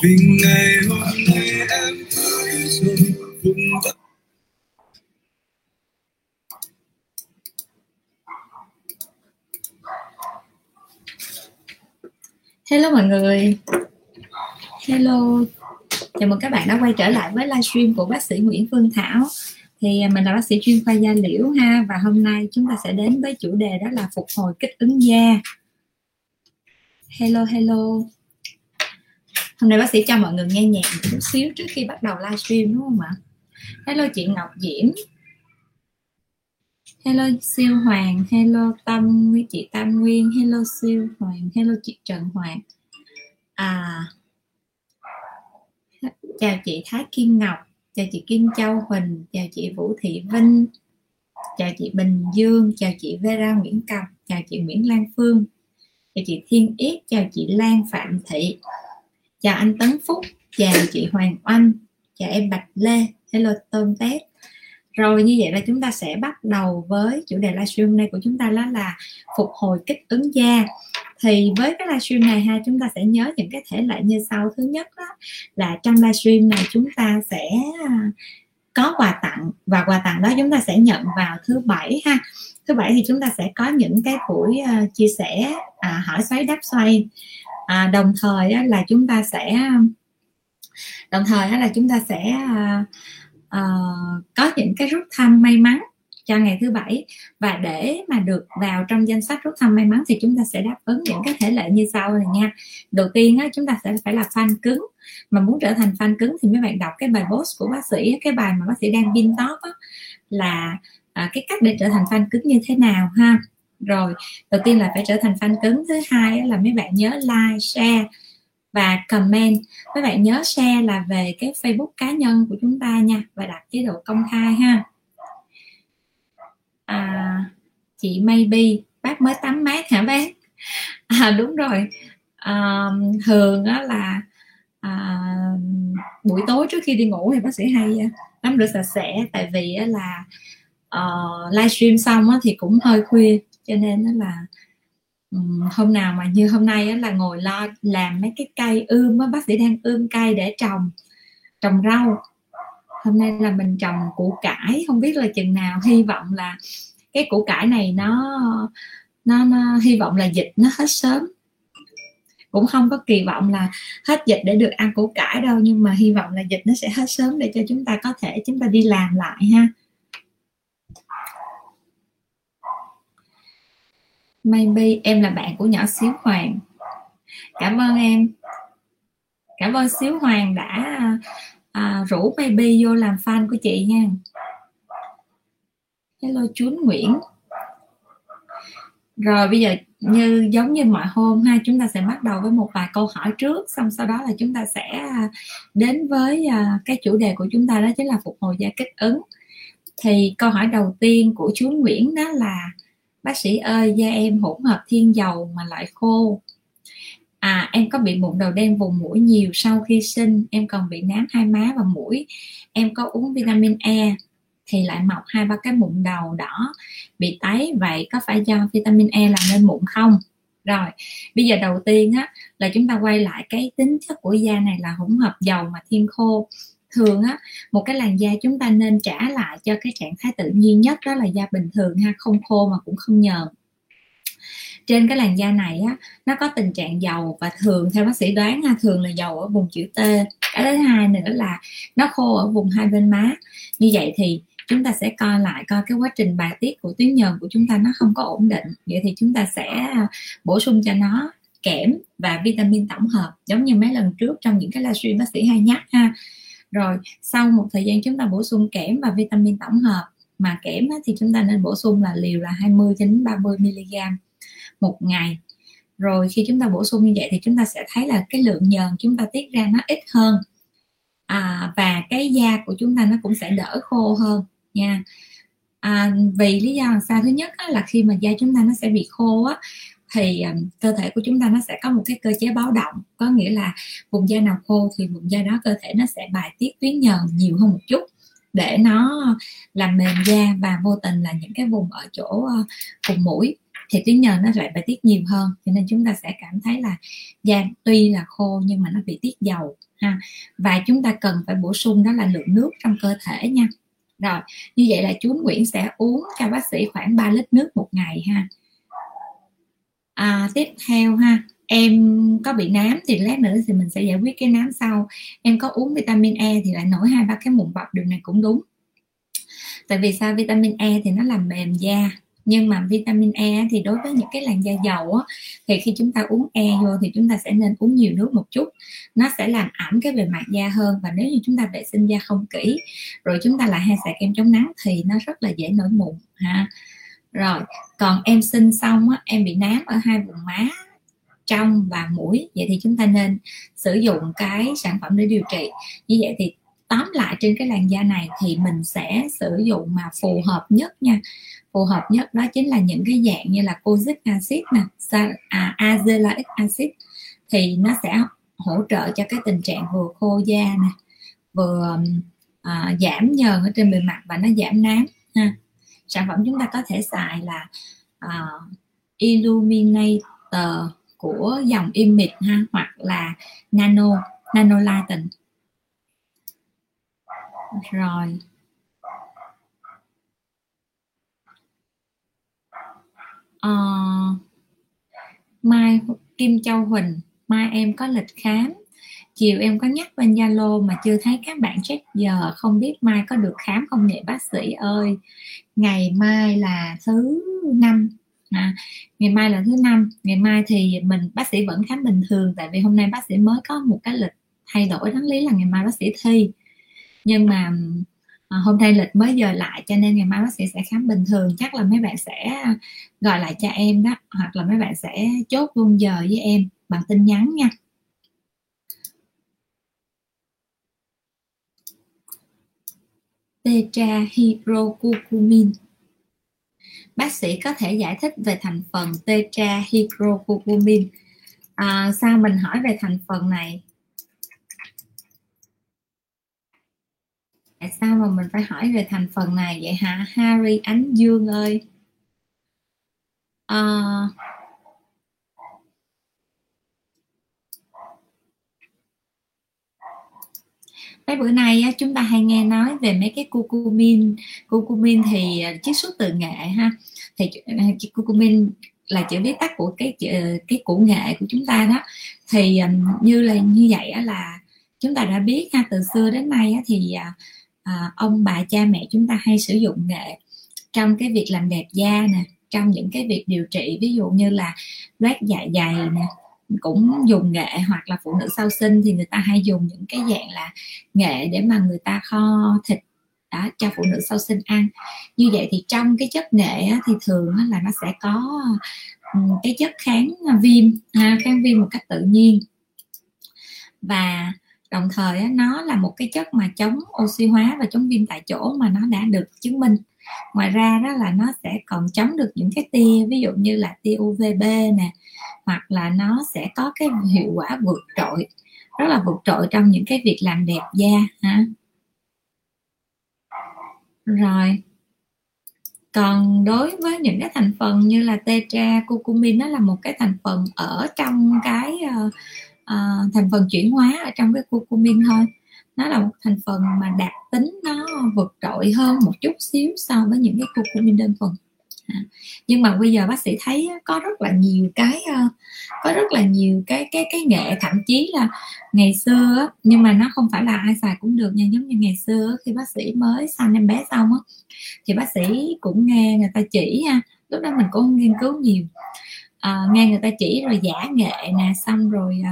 vì ngày hôm nay em rồi Hello mọi người. Hello. Chào mừng các bạn đã quay trở lại với livestream của bác sĩ Nguyễn Phương Thảo. Thì à, mình là bác sĩ chuyên khoa da liễu ha, Và hôm nay chúng ta sẽ đến với chủ đề đó là phục hồi kích ứng da. Hello hello. Hôm nay bác sĩ cho mọi người nghe nhạc một chút xíu trước khi bắt đầu livestream đúng không ạ? Hello chị Ngọc Diễm Hello siêu hoàng, hello Tâm với chị Tam Nguyên, hello siêu hoàng, hello chị Trần Hoàng. À chào chị Thái Kim Ngọc, chào chị Kim Châu Huỳnh, chào chị Vũ Thị Vinh, chào chị Bình Dương, chào chị Vera Nguyễn Cầm, chào chị Nguyễn Lan Phương, chào chị Thiên Yết, chào chị Lan Phạm Thị, chào anh Tấn Phúc, chào chị Hoàng Oanh, chào em Bạch Lê, hello Tôm tép. Rồi như vậy là chúng ta sẽ bắt đầu với chủ đề livestream này của chúng ta đó là phục hồi kích ứng da. Thì với cái livestream này ha chúng ta sẽ nhớ những cái thể lệ như sau. Thứ nhất đó là trong livestream này chúng ta sẽ à, có quà tặng. Và quà tặng đó chúng ta sẽ nhận vào thứ bảy ha. Thứ bảy thì chúng ta sẽ có những cái buổi uh, chia sẻ à, hỏi xoáy đáp xoay à, đồng thời á, là chúng ta sẽ đồng thời á, là chúng ta sẽ à, à, có những cái rút thăm may mắn cho ngày thứ bảy. Và để mà được vào trong danh sách rút thăm may mắn thì chúng ta sẽ đáp ứng những cái thể lệ như sau này nha. Đầu tiên á, chúng ta sẽ phải là fan cứng. Mà muốn trở thành fan cứng thì mấy bạn đọc cái bài post của bác sĩ cái bài mà bác sĩ đang pin top á, là à, cái cách để trở thành fan cứng như thế nào ha? Rồi đầu tiên là phải trở thành fan cứng thứ hai là mấy bạn nhớ like share và comment. Các bạn nhớ share là về cái facebook cá nhân của chúng ta nha và đặt chế độ công khai ha. À, chị maybe bác mới tắm mát hả bác? À, đúng rồi. À, thường á là à, buổi tối trước khi đi ngủ thì bác sĩ hay à, tắm rửa sạch sẽ. Tại vì là uh, livestream xong á, thì cũng hơi khuya cho nên là hôm nào mà như hôm nay là ngồi lo làm mấy cái cây ươm á bác sĩ đang ươm cây để trồng trồng rau. Hôm nay là mình trồng củ cải không biết là chừng nào. Hy vọng là cái củ cải này nó nó, nó hy vọng là dịch nó hết sớm. Cũng không có kỳ vọng là hết dịch để được ăn củ cải đâu nhưng mà hy vọng là dịch nó sẽ hết sớm để cho chúng ta có thể chúng ta đi làm lại ha. Maybe em là bạn của nhỏ xíu hoàng. Cảm ơn em. Cảm ơn xíu hoàng đã à, rủ maybe vô làm fan của chị nha. Hello chú nguyễn. Rồi bây giờ như giống như mọi hôm ha chúng ta sẽ bắt đầu với một vài câu hỏi trước xong sau đó là chúng ta sẽ à, đến với à, cái chủ đề của chúng ta đó chính là phục hồi da kích ứng. Thì câu hỏi đầu tiên của chú Nguyễn đó là bác sĩ ơi, da em hỗn hợp thiên dầu mà lại khô. À em có bị mụn đầu đen vùng mũi nhiều sau khi sinh. Em còn bị nám hai má và mũi. Em có uống vitamin E thì lại mọc hai ba cái mụn đầu đỏ. Bị tái vậy có phải do vitamin E làm nên mụn không? Rồi, bây giờ đầu tiên á, là chúng ta quay lại cái tính chất của da này là hỗn hợp dầu mà thiên khô thường á, một cái làn da chúng ta nên trả lại cho cái trạng thái tự nhiên nhất đó là da bình thường ha, không khô mà cũng không nhờn trên cái làn da này á, nó có tình trạng dầu và thường, theo bác sĩ đoán ha, thường là dầu ở vùng chữ T. Cái thứ hai nữa là nó khô ở vùng hai bên má. Như vậy thì chúng ta sẽ coi lại coi cái quá trình bài tiết của tuyến nhờn của chúng ta nó không có ổn định. Vậy thì chúng ta sẽ à, bổ sung cho nó kẽm và vitamin tổng hợp, giống như mấy lần trước trong những cái livestream bác sĩ hay nhắc ha rồi sau một thời gian chúng ta bổ sung kẽm và vitamin tổng hợp mà kẽm thì chúng ta nên bổ sung là liều là 20 đến 30 mg một ngày. Rồi khi chúng ta bổ sung như vậy thì chúng ta sẽ thấy là cái lượng nhờn chúng ta tiết ra nó ít hơn. À, và cái da của chúng ta nó cũng sẽ đỡ khô hơn nha. À, vì lý do làm sao? Thứ nhất á, là khi mà da chúng ta nó sẽ bị khô á thì um, cơ thể của chúng ta nó sẽ có một cái cơ chế báo động có nghĩa là vùng da nào khô thì vùng da đó cơ thể nó sẽ bài tiết tuyến nhờn nhiều hơn một chút để nó làm mềm da và vô tình là những cái vùng ở chỗ uh, vùng mũi thì tuyến nhờn nó lại bài tiết nhiều hơn. Cho nên chúng ta sẽ cảm thấy là da tuy là khô nhưng mà nó bị tiết dầu ha. Và chúng ta cần phải bổ sung đó là lượng nước trong cơ thể nha. Rồi như vậy là chú Nguyễn sẽ uống cho bác sĩ khoảng 3 lít nước một ngày ha à, tiếp theo ha. Em có bị nám thì lát nữa thì mình sẽ giải quyết cái nám sau. Em có uống vitamin E thì lại nổi hai ba cái mụn bọc điều này cũng đúng. Tại vì sao? Vitamin E thì nó làm mềm da nhưng mà vitamin E thì đối với những cái làn da dầu á, thì khi chúng ta uống E vô thì chúng ta sẽ nên uống nhiều nước một chút. Nó sẽ làm ẩm cái bề mặt da hơn và nếu như chúng ta vệ sinh da không kỹ rồi chúng ta lại hay xài kem chống nắng thì nó rất là dễ nổi mụn ha rồi còn em sinh xong á, em bị nám ở hai vùng má trong và mũi. Vậy thì chúng ta nên sử dụng cái sản phẩm để điều trị. Như vậy thì tóm lại trên cái làn da này thì mình sẽ sử dụng mà phù hợp nhất nha. Phù hợp nhất đó chính là những cái dạng như là cozic acid nè à, azelaic acid. Thì nó sẽ hỗ trợ cho cái tình trạng vừa khô da nè vừa à, giảm nhờn ở trên bề mặt và nó giảm nám ha sản phẩm chúng ta có thể xài là uh, illuminator của dòng image ha hoặc là nano nanolighten rồi. Uh, mai kim châu huỳnh mai em có lịch khám chiều em có nhắc bên zalo mà chưa thấy các bạn check giờ không biết mai có được khám không nhỉ bác sĩ ơi. Ngày mai là thứ năm. À, ngày mai là thứ năm. Ngày mai thì mình bác sĩ vẫn khám bình thường tại vì hôm nay bác sĩ mới có một cái lịch thay đổi đáng lý là ngày mai bác sĩ thi. Nhưng mà à, hôm nay lịch mới giờ lại cho nên ngày mai bác sĩ sẽ khám bình thường. Chắc là mấy bạn sẽ gọi lại cho em đó hoặc là mấy bạn sẽ chốt luôn giờ với em bằng tin nhắn nha. Tetrahydrocurcumin bác sĩ có thể giải thích về thành phần tetrahydrocurcumin à, sao mình hỏi về thành phần này? Tại sao mà mình phải hỏi về thành phần này vậy hả? Harry Ánh Dương ơi. À, cái bữa nay á, chúng ta hay nghe nói về mấy cái curcumin. Curcumin thì à, chiết xuất từ nghệ ha. Thì à, curcumin là chữ viết tắt của cái cái củ nghệ của chúng ta đó. Thì à, như là như vậy á, là chúng ta đã biết ha từ xưa đến nay á, thì à, ông bà cha mẹ chúng ta hay sử dụng nghệ trong cái việc làm đẹp da nè trong những cái việc điều trị. Ví dụ như là loét dạ dày nè cũng dùng nghệ hoặc là phụ nữ sau sinh thì người ta hay dùng những cái dạng là nghệ để mà người ta kho thịt đó cho phụ nữ sau sinh ăn. Như vậy thì trong cái chất nghệ á, thì thường á, là nó sẽ có cái chất kháng viêm ha, kháng viêm một cách tự nhiên. Và đồng thời á, nó là một cái chất mà chống oxy hóa và chống viêm tại chỗ mà nó đã được chứng minh. Ngoài ra đó là nó sẽ còn chống được những cái tia ví dụ như là tia UVB nè hoặc là nó sẽ có cái hiệu quả vượt trội rất là vượt trội trong những cái việc làm đẹp da ha. Rồi còn đối với những cái thành phần như là tetra curcumin nó là một cái thành phần ở trong cái uh, uh, thành phần chuyển hóa ở trong cái curcumin thôi. Nó là một thành phần mà đặc tính nó vượt trội hơn một chút xíu so với những cái curcumin đơn thuần. À, nhưng mà bây giờ bác sĩ thấy có rất là nhiều cái ờ, có rất là nhiều cái cái cái nghệ thậm chí là ngày xưa nhưng mà nó không phải là ai xài cũng được nha. Giống như ngày xưa khi bác sĩ mới sanh em bé xong á thì bác sĩ cũng nghe người ta chỉ ha. Lúc đó mình cũng không nghiên cứu nhiều. À, nghe người ta chỉ rồi giả nghệ nè xong rồi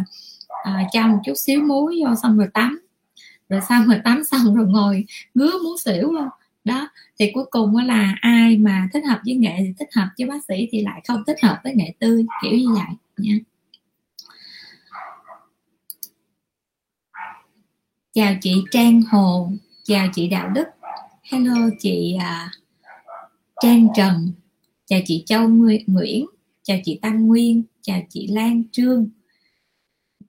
à, cho một chút xíu muối vô xong rồi tắm. Rồi xong rồi tắm xong rồi ngồi ngứa muốn xỉu luôn đó thì cuối cùng là ai mà thích hợp với nghệ thì thích hợp với bác sĩ thì lại không thích hợp với nghệ tươi kiểu như vậy nha. Chào chị Trang Hồ chào chị Đạo Đức hello chị uh, Trang Trần chào chị Châu Nguyễn chào chị Tăng Nguyên chào chị Lan Trương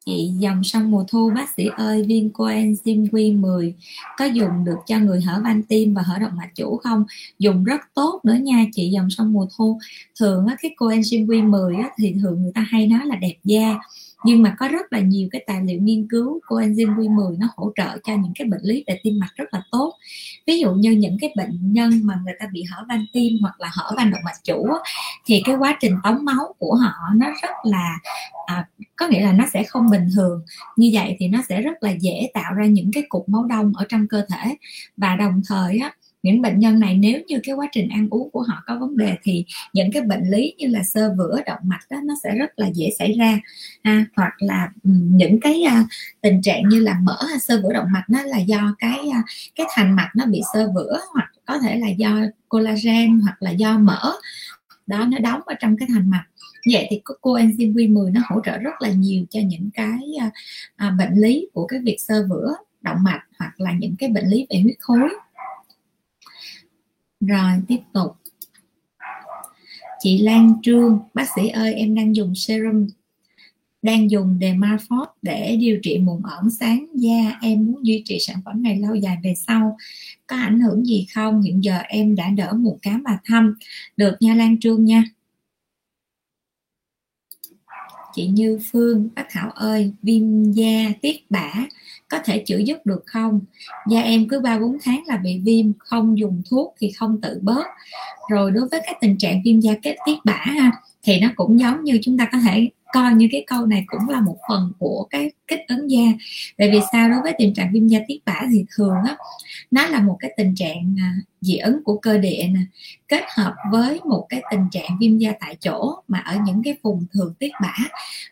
chị dòng sông mùa thu bác sĩ ơi viên coenzyme Q10 có dùng được cho người hở van tim và hở động mạch chủ không? Dùng rất tốt nữa nha chị dòng sông mùa thu. Thường á, cái coenzyme Q10 á, thì thường người ta hay nói là đẹp da nhưng mà có rất là nhiều cái tài liệu nghiên cứu của enzyme Q10 nó hỗ trợ cho những cái bệnh lý về tim mạch rất là tốt. Ví dụ như những cái bệnh nhân mà người ta bị hở van tim hoặc là hở van động mạch chủ thì cái quá trình tống máu của họ nó rất là à, có nghĩa là nó sẽ không bình thường. Như vậy thì nó sẽ rất là dễ tạo ra những cái cục máu đông ở trong cơ thể. Và đồng thời á những bệnh nhân này nếu như cái quá trình ăn uống của họ có vấn đề thì những cái bệnh lý như là sơ vữa động mạch đó nó sẽ rất là dễ xảy ra. Ha hoặc là những cái uh, tình trạng như là mỡ hay sơ vữa động mạch nó là do cái uh, cái thành mạch nó bị sơ vữa hoặc có thể là do collagen hoặc là do mỡ. Đó nó đóng ở trong cái thành mạch. Vậy thì coenzyme Q10 nó hỗ trợ rất là nhiều cho những cái uh, bệnh lý của cái việc sơ vữa động mạch hoặc là những cái bệnh lý về huyết khối rồi, tiếp tục. Chị Lan Trương, bác sĩ ơi, em đang dùng serum, đang dùng Demarfort để điều trị mụn ẩn sáng. Da em muốn duy trì sản phẩm này lâu dài về sau. Có ảnh hưởng gì không? Hiện giờ em đã đỡ mụn cám và thâm được nha, Lan Trương nha. Chị Như Phương, bác Thảo ơi, viêm da tiết bã có thể chữa dứt được không? Da em cứ ba bốn tháng là bị viêm, không dùng thuốc thì không tự bớt. Rồi đối với cái tình trạng viêm da kết tiết bã ha, thì nó cũng giống như chúng ta có thể coi như cái câu này cũng là một phần của cái kích ứng da. Tại vì sao? Đối với tình trạng viêm da tiết bã thì thường á, nó là một cái tình trạng à, dị ứng của cơ địa nè, kết hợp với một cái tình trạng viêm da tại chỗ mà ở những cái vùng thường tiết bã.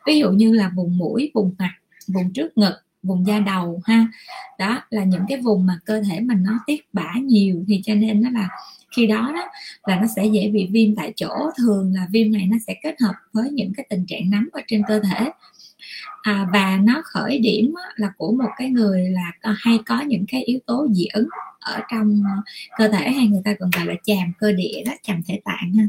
Ví dụ như là vùng mũi, vùng mặt, vùng trước ngực vùng da đầu ha. Đó là những cái vùng mà cơ thể mình nó tiết bã nhiều thì cho nên nó là khi đó đó là nó sẽ dễ bị viêm tại chỗ. Thường là viêm này nó sẽ kết hợp với những cái tình trạng nấm ở trên cơ thể. À, và nó khởi điểm là của một cái người là hay có những cái yếu tố dị ứng ở trong cơ thể hay người ta còn gọi là chàm cơ địa đó chàm thể tạng ha.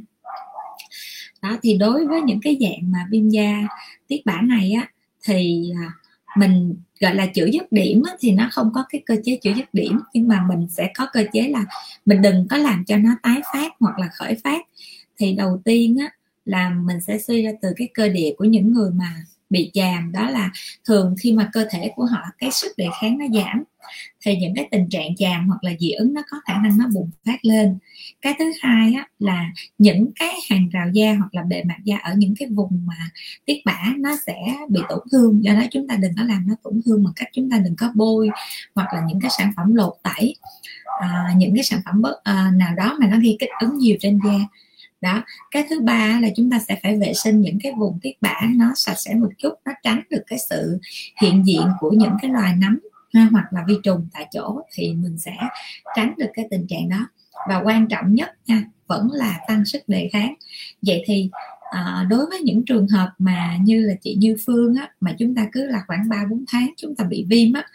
Đó thì đối với những cái dạng mà viêm da tiết bã này á thì à, mình gọi là chữa dứt điểm thì nó không có cái cơ chế chữa dứt điểm nhưng mà mình sẽ có cơ chế là mình đừng có làm cho nó tái phát hoặc là khởi phát. Thì đầu tiên á, là mình sẽ suy ra từ cái cơ địa của những người mà bị chàm đó là thường khi mà cơ thể của họ cái sức đề kháng nó giảm thì những cái tình trạng chàm hoặc là dị ứng nó có khả năng nó bùng phát lên. Cái thứ hai á, là những cái hàng rào da hoặc là bề mặt da ở những cái vùng mà tiết bã nó sẽ bị tổn thương. Do đó chúng ta đừng có làm nó tổn thương bằng cách chúng ta đừng có bôi hoặc là những cái sản phẩm lột tẩy à, những cái sản phẩm bất, à, nào đó mà nó gây kích ứng nhiều trên da. Đó cái thứ ba là chúng ta sẽ phải vệ sinh những cái vùng tiết bã nó sạch sẽ một chút nó tránh được cái sự hiện diện của những cái loài nấm ha, hoặc là vi trùng tại chỗ thì mình sẽ tránh được cái tình trạng đó. Và quan trọng nhất nha vẫn là tăng sức đề kháng. Vậy thì à, đối với những trường hợp mà như là chị Như Phương á, mà chúng ta cứ là khoảng 3 4 tháng chúng ta bị viêm á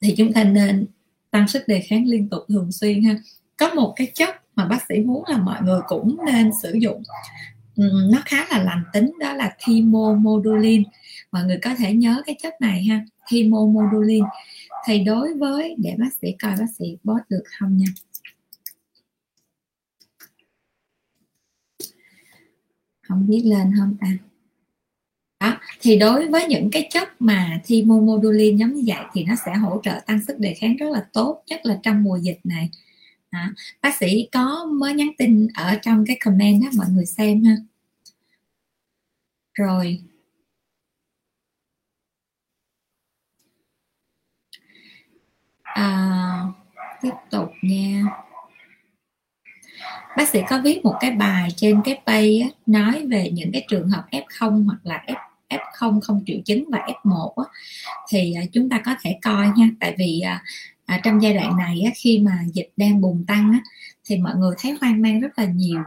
thì chúng ta nên tăng sức đề kháng liên tục thường xuyên ha. Có một cái chất mà bác sĩ muốn là mọi người cũng nên sử dụng nó khá là lành tính đó là thymomodulin mọi người có thể nhớ cái chất này ha hemomodulin. Thì đối với để bác sĩ coi bác sĩ post được không nha. Không biết lên không? Ta đó thì đối với những cái chất mà thymomodulin giống như vậy thì nó sẽ hỗ trợ tăng sức đề kháng rất là tốt nhất là trong mùa dịch này. À, bác sĩ có mới nhắn tin ở trong cái comment đó mọi người xem ha. Rồi. À, tiếp tục nha. Bác sĩ có viết một cái bài trên cái page á, nói về những cái trường hợp F0 hoặc là F F0 không triệu chứng và F1 á, thì à, chúng ta có thể coi nha. Tại vì à, à, trong giai đoạn này á, khi mà dịch đang bùng tăng á, thì mọi người thấy hoang mang rất là nhiều.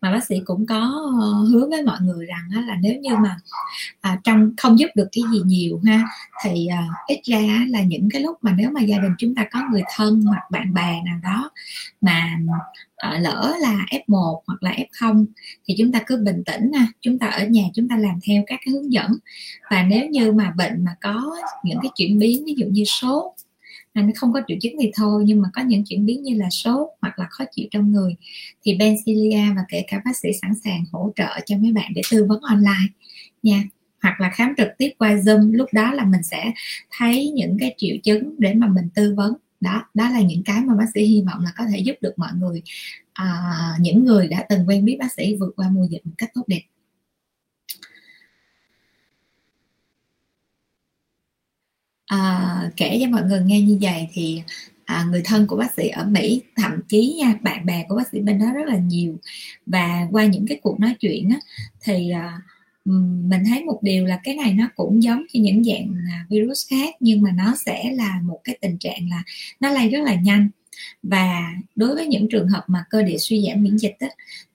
Mà bác sĩ cũng có uh, hứa với mọi người rằng á, là nếu như mà à, trong không giúp được cái gì nhiều ha thì à, ít ra là những cái lúc mà nếu mà gia đình chúng ta có người thân hoặc bạn bè nào đó mà à, lỡ là F1 hoặc là F0 thì chúng ta cứ bình tĩnh nha chúng ta ở nhà chúng ta làm theo các cái hướng dẫn. Và nếu như mà bệnh mà có những cái chuyển biến ví dụ như sốt nó không có triệu chứng thì thôi nhưng mà có những chuyển biến như là sốt hoặc là khó chịu trong người thì Bencilia và kể cả bác sĩ sẵn sàng hỗ trợ cho mấy bạn để tư vấn online nha. Hoặc là khám trực tiếp qua zoom lúc đó là mình sẽ thấy những cái triệu chứng để mà mình tư vấn. Đó đó là những cái mà bác sĩ hy vọng là có thể giúp được mọi người à, những người đã từng quen biết bác sĩ vượt qua mùa dịch một cách tốt đẹp. À, kể cho mọi người nghe như vậy thì à, người thân của bác sĩ ở Mỹ thậm chí nha bạn bè của bác sĩ bên đó rất là nhiều. Và qua những cái cuộc nói chuyện á, thì à, mình thấy một điều là cái này nó cũng giống như những dạng à, virus khác nhưng mà nó sẽ là một cái tình trạng là nó lây rất là nhanh và đối với những trường hợp mà cơ địa suy giảm miễn dịch á,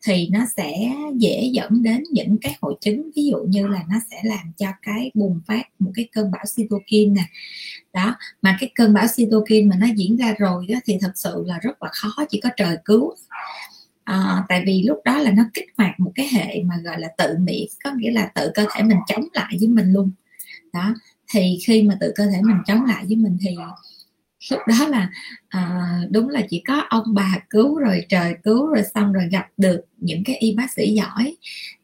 thì nó sẽ dễ dẫn đến những cái hội chứng ví dụ như là nó sẽ làm cho cái bùng phát một cái cơn bão cytokine nè. Đó mà cái cơn bão cytokine mà nó diễn ra rồi đó, thì thật sự là rất là khó chỉ có trời cứu. À, tại vì lúc đó là nó kích hoạt một cái hệ mà gọi là tự miễn có nghĩa là tự cơ thể mình chống lại với mình luôn. Đó thì khi mà tự cơ thể mình chống lại với mình thì lúc đó là à, đúng là chỉ có ông bà cứu rồi trời cứu rồi xong rồi gặp được những cái y bác sĩ giỏi.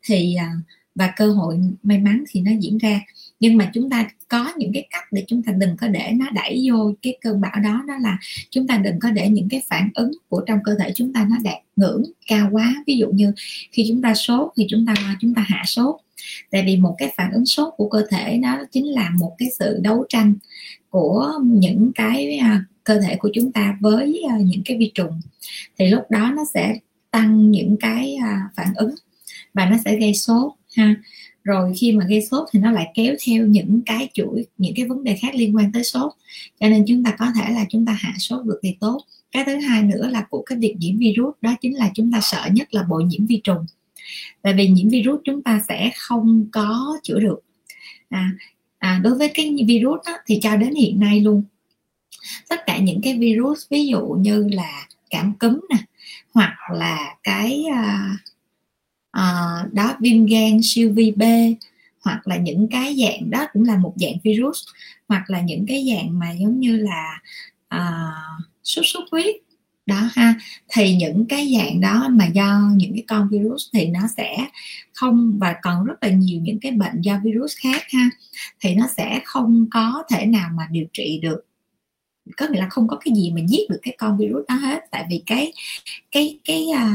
Thì à, và cơ hội may mắn thì nó diễn ra. Nhưng mà chúng ta có những cái cách để chúng ta đừng có để nó đẩy vô cái cơn bão đó đó là chúng ta đừng có để những cái phản ứng của trong cơ thể chúng ta nó đạt ngưỡng cao quá. Ví dụ như khi chúng ta sốt thì chúng ta chúng ta hạ sốt. Tại vì một cái phản ứng sốt của cơ thể đó chính là một cái sự đấu tranh của những cái à, cơ thể của chúng ta với à, những cái vi trùng thì lúc đó nó sẽ tăng những cái à, phản ứng và nó sẽ gây sốt ha. Rồi khi mà gây sốt thì nó lại kéo theo những cái chuỗi những cái vấn đề khác liên quan tới sốt. Cho nên chúng ta có thể là chúng ta hạ sốt được thì tốt. Cái thứ hai nữa là của cái việc nhiễm virus đó chính là chúng ta sợ nhất là bội nhiễm vi trùng. Tại vì nhiễm virus chúng ta sẽ không có chữa được à, à, đối với cái virus đó, thì cho đến hiện nay luôn. Tất cả những cái virus ví dụ như là cảm cúm nè hoặc là cái à, à, đó viêm gan siêu vi B hoặc là những cái dạng đó cũng là một dạng virus hoặc là những cái dạng mà giống như là uh, sốt xuất huyết đó ha. Thì những cái dạng đó mà do những cái con virus thì nó sẽ không và còn rất là nhiều những cái bệnh do virus khác ha thì nó sẽ không có thể nào mà điều trị được. Có nghĩa là không có cái gì mà giết được cái con virus đó hết tại vì cái cái cái cái,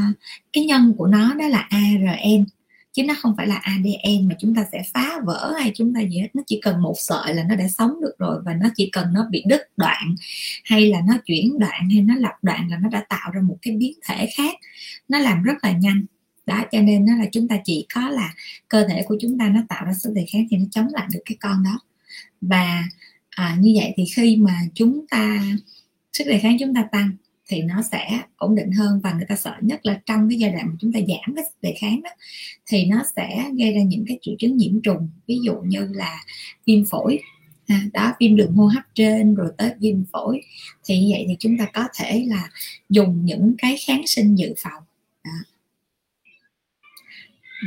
cái nhân của nó đó là ARN chứ nó không phải là ADN mà chúng ta sẽ phá vỡ hay chúng ta gì hết. Nó chỉ cần một sợi là nó đã sống được rồi và nó chỉ cần nó bị đứt đoạn hay là nó chuyển đoạn hay nó lặp đoạn là nó đã tạo ra một cái biến thể khác. Nó làm rất là nhanh. Đó cho nên nó là chúng ta chỉ có là cơ thể của chúng ta nó tạo ra sức đề kháng thì nó chống lại được cái con đó. Và à, như vậy thì khi mà chúng ta sức đề kháng chúng ta tăng thì nó sẽ ổn định hơn và người ta sợ nhất là trong cái giai đoạn mà chúng ta giảm cái đề kháng đó thì nó sẽ gây ra những cái triệu chứng nhiễm trùng ví dụ như là viêm phổi. À, đó viêm đường hô hấp trên rồi tới viêm phổi. Thì như vậy thì chúng ta có thể là dùng những cái kháng sinh dự phòng. Đó.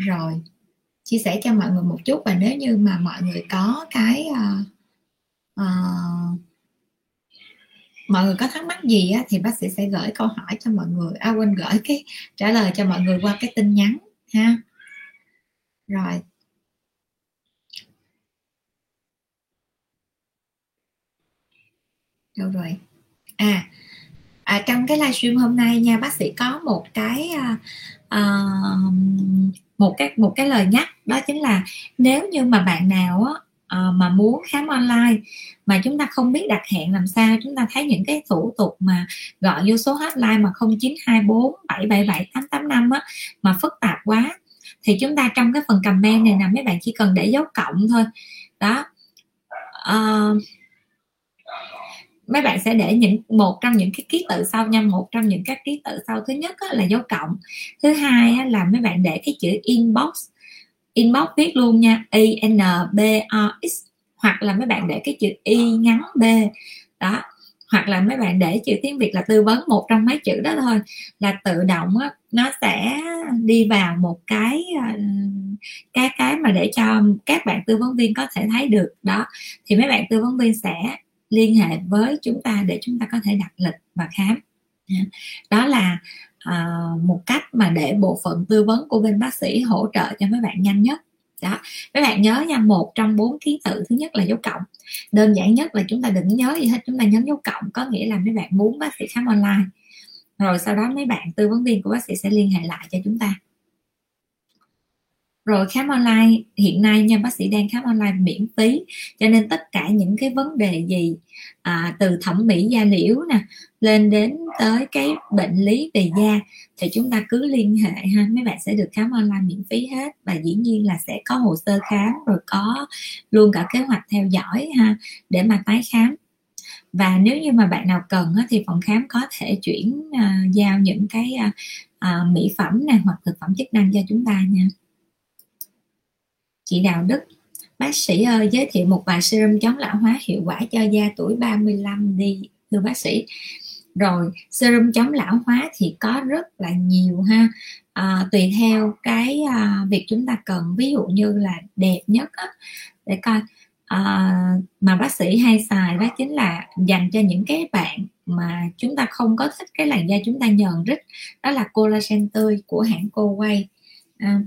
rồi chia sẻ cho mọi người một chút và nếu như mà mọi người có cái uh, uh, mọi người có thắc mắc gì á, thì bác sĩ sẽ gửi câu hỏi cho mọi người. À quên gửi cái trả lời cho mọi người qua cái tin nhắn ha. Rồi. Đâu rồi? À, à trong cái livestream hôm nay nha bác sĩ có một cái uh, một cái một cái lời nhắc đó chính là nếu như mà bạn nào á, uh, mà muốn khám online mà chúng ta không biết đặt hẹn làm sao chúng ta thấy những cái thủ tục mà gọi vô số hotline mà 0924 777 885 á mà phức tạp quá thì chúng ta trong cái phần comment này nè mấy bạn chỉ cần để dấu cộng thôi. Đó. Uh, mấy bạn sẽ để những một trong những cái ký tự sau nha một trong những các ký tự sau. Thứ nhất là dấu cộng thứ hai là mấy bạn để cái chữ inbox inbox viết luôn nha. I n, b o x. Hoặc là mấy bạn để cái chữ y ngắn b. Đó. Hoặc là mấy bạn để chữ tiếng việt là tư vấn một trong mấy chữ đó thôi. Là tự động á, nó sẽ đi vào một cái à, cái cái mà để cho các bạn tư vấn viên có thể thấy được. Đó. Thì mấy bạn tư vấn viên sẽ liên hệ với chúng ta để chúng ta có thể đặt lịch và khám. Đó là à, một cách mà để bộ phận tư vấn của bên bác sĩ hỗ trợ cho mấy bạn nhanh nhất. Đó. Mấy bạn nhớ nha một trong bốn ký tự thứ nhất là dấu cộng. Đơn giản nhất là chúng ta đừng nhớ gì hết chúng ta nhấn dấu cộng có nghĩa là mấy bạn muốn bác sĩ khám online. Rồi sau đó mấy bạn tư vấn viên của bác sĩ sẽ liên hệ lại cho chúng ta rồi khám online hiện nay nha bác sĩ đang khám online miễn phí. Cho nên tất cả những cái vấn đề gì à, từ thẩm mỹ da liễu nè lên đến tới cái bệnh lý về da thì chúng ta cứ liên hệ ha mấy bạn sẽ được khám online miễn phí hết. Và dĩ nhiên là sẽ có hồ sơ khám rồi có luôn cả kế hoạch theo dõi ha để mà tái khám. Và nếu như mà bạn nào cần thì phòng khám có thể chuyển à, giao những cái à, à, mỹ phẩm này hoặc thực phẩm chức năng cho chúng ta nha chị Đào Đức. Bác sĩ ơi giới thiệu một vài serum chống lão hóa hiệu quả cho da tuổi 35 đi thưa bác sĩ. Rồi serum chống lão hóa thì có rất là nhiều ha. À, tùy theo cái à, việc chúng ta cần ví dụ như là đẹp nhất á, để coi. À, mà bác sĩ hay xài đó chính là dành cho những cái bạn mà chúng ta không có thích cái làn da chúng ta nhờn rít đó là collagen tươi của hãng cô quay à,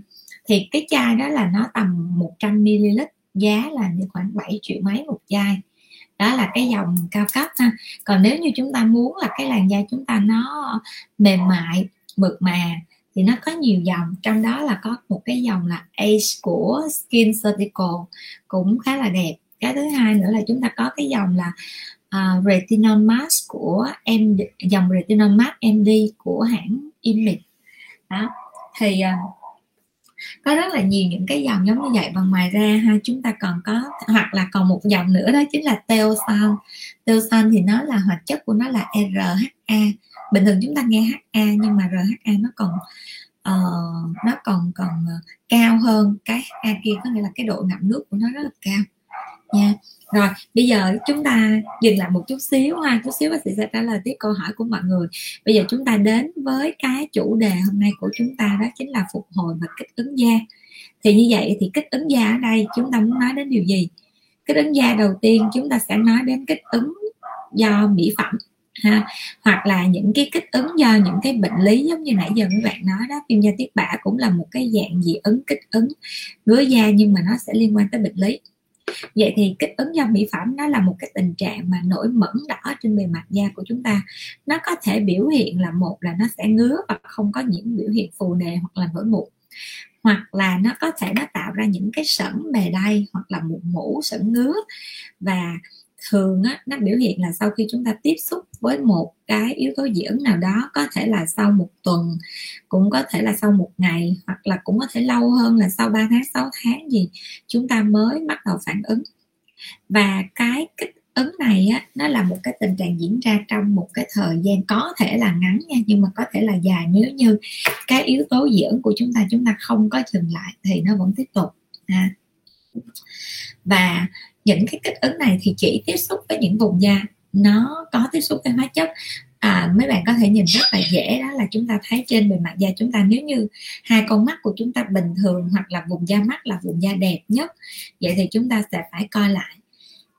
thì cái chai đó là nó tầm 100 ml giá là như khoảng 7 triệu mấy một chai. Đó là cái dòng cao cấp ha. Còn nếu như chúng ta muốn là cái làn da chúng ta nó mềm mại mượt mà thì nó có nhiều dòng. Trong đó là có một cái dòng là Ace của Skin surgical cũng khá là đẹp. Cái thứ hai nữa là chúng ta có cái dòng là uh, retinol mask của em dòng retinol mask MD của hãng Image đó thì uh, có rất là nhiều những cái dòng giống như vậy. Và ngoài ra ha chúng ta còn có hoặc là còn một dòng nữa đó chính là teosan teosan thì nó là hoạt chất của nó là RHA bình thường chúng ta nghe HA nhưng mà RHA nó còn uh, nó còn còn ờ, cao hơn. Cái A kia có nghĩa là cái độ ngậm nước của nó rất là cao nha. Rồi, bây giờ chúng ta dừng lại một chút xíu ha. Chút xíu bác sĩ sẽ trả lời tiếp câu hỏi của mọi người. Bây giờ chúng ta đến với cái chủ đề hôm nay của chúng ta, đó chính là phục hồi và kích ứng da. Thì như vậy thì kích ứng da ở đây chúng ta muốn nói đến điều gì? Kích ứng da đầu tiên chúng ta sẽ nói đến kích ứng do mỹ phẩm, ha. Hoặc là những cái kích ứng do những cái bệnh lý giống như nãy giờ các bạn nói đó. Viêm da tiết bã cũng là một cái dạng dị ứng kích ứng ngứa da nhưng mà nó sẽ liên quan tới bệnh lý vậy thì kích ứng do mỹ phẩm nó là một cái tình trạng mà nổi mẩn đỏ trên bề mặt da của chúng ta. Nó có thể biểu hiện là một là nó sẽ ngứa và không có những biểu hiện phù nề hoặc là nổi mụn. Hoặc là nó có thể nó tạo ra những cái sẩn bề đay hoặc là mụn mũ sẩn ngứa. Và thường á, nó biểu hiện là sau khi chúng ta tiếp xúc với một cái yếu tố dị ứng nào đó có thể là sau một tuần cũng có thể là sau một ngày hoặc là cũng có thể lâu hơn là sau 3 tháng 6 tháng gì chúng ta mới bắt đầu phản ứng và cái kích ứng này á, nó là một cái tình trạng diễn ra trong một cái thời gian có thể là ngắn nha nhưng mà có thể là dài nếu như cái yếu tố dị ứng của chúng ta chúng ta không có dừng lại thì nó vẫn tiếp tục ha. và những cái kích ứng này thì chỉ tiếp xúc với những vùng da. Nó có tiếp xúc với hóa chất. À, mấy bạn có thể nhìn rất là dễ. Đó là chúng ta thấy trên bề mặt da chúng ta nếu như hai con mắt của chúng ta bình thường hoặc là vùng da mắt là vùng da đẹp nhất vậy thì chúng ta sẽ phải coi lại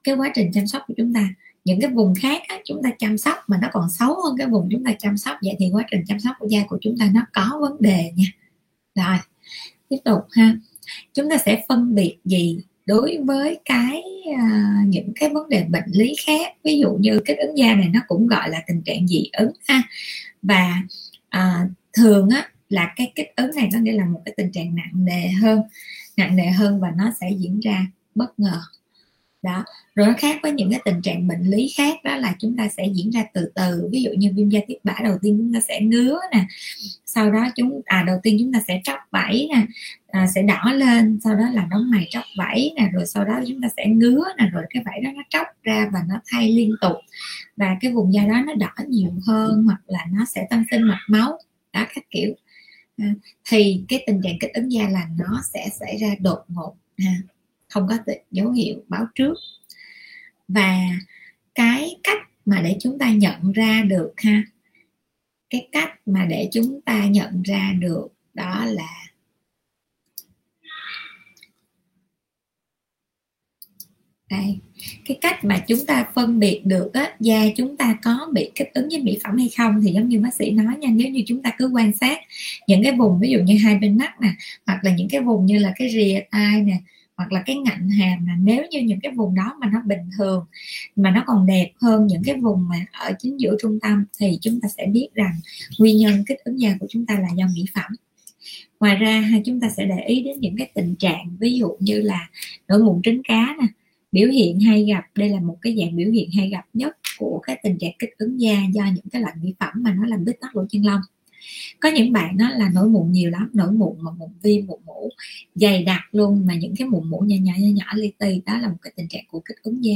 cái quá trình chăm sóc của chúng ta. Những cái vùng khác á, chúng ta chăm sóc mà nó còn xấu hơn cái vùng chúng ta chăm sóc vậy thì quá trình chăm sóc của da của chúng ta nó có vấn đề nha. Rồi tiếp tục ha. Chúng ta sẽ phân biệt gì đối với cái uh, những cái vấn đề bệnh lý khác ví dụ như cái ứng da này nó cũng gọi là tình trạng dị ứng ha. Và uh, thường á là cái kích ứng này nó nghĩa là một cái tình trạng nặng nề hơn nặng nề hơn và nó sẽ diễn ra bất ngờ đó. Rồi nó khác với những cái tình trạng bệnh lý khác đó là chúng ta sẽ diễn ra từ từ. Ví dụ như viêm da tiết bã đầu tiên chúng ta sẽ ngứa nè sau đó chúng à đầu tiên chúng ta sẽ tróc vảy nè à, sẽ đỏ lên sau đó là đóng mày tróc vảy nè rồi sau đó chúng ta sẽ ngứa nè rồi cái vảy đó nó tróc ra và nó thay liên tục. Và cái vùng da đó nó đỏ nhiều hơn hoặc là nó sẽ tăng sinh mạch máu đó các kiểu. À, thì cái tình trạng kích ứng da là nó sẽ xảy ra đột ngột ha không có dấu hiệu báo trước. Và cái cách mà để chúng ta nhận ra được ha cái cách mà để chúng ta nhận ra được đó là đây cái cách mà chúng ta phân biệt được á, da chúng ta có bị kích ứng với mỹ phẩm hay không thì giống như bác sĩ nói nha nếu như chúng ta cứ quan sát những cái vùng ví dụ như hai bên mắt nè hoặc là những cái vùng như là cái rìa tai nè hoặc là cái ngạnh hàm là nếu như những cái vùng đó mà nó bình thường, mà nó còn đẹp hơn những cái vùng mà ở chính giữa trung tâm thì chúng ta sẽ biết rằng nguyên nhân kích ứng da của chúng ta là do mỹ phẩm. Ngoài ra chúng ta sẽ để ý đến những cái tình trạng, ví dụ như là nổi mụn trứng cá nè, biểu hiện hay gặp, đây là một cái dạng biểu hiện hay gặp nhất của cái tình trạng kích ứng da do những cái loại mỹ phẩm mà nó làm bít tắc lỗ chân lông có những bạn đó là nổi mụn nhiều lắm nổi mụn mà mụn viêm mụn mũ dày đặc luôn mà những cái mụn mũ nhỏ nhỏ nhỏ nhỏ li ti đó là một cái tình trạng của kích ứng da.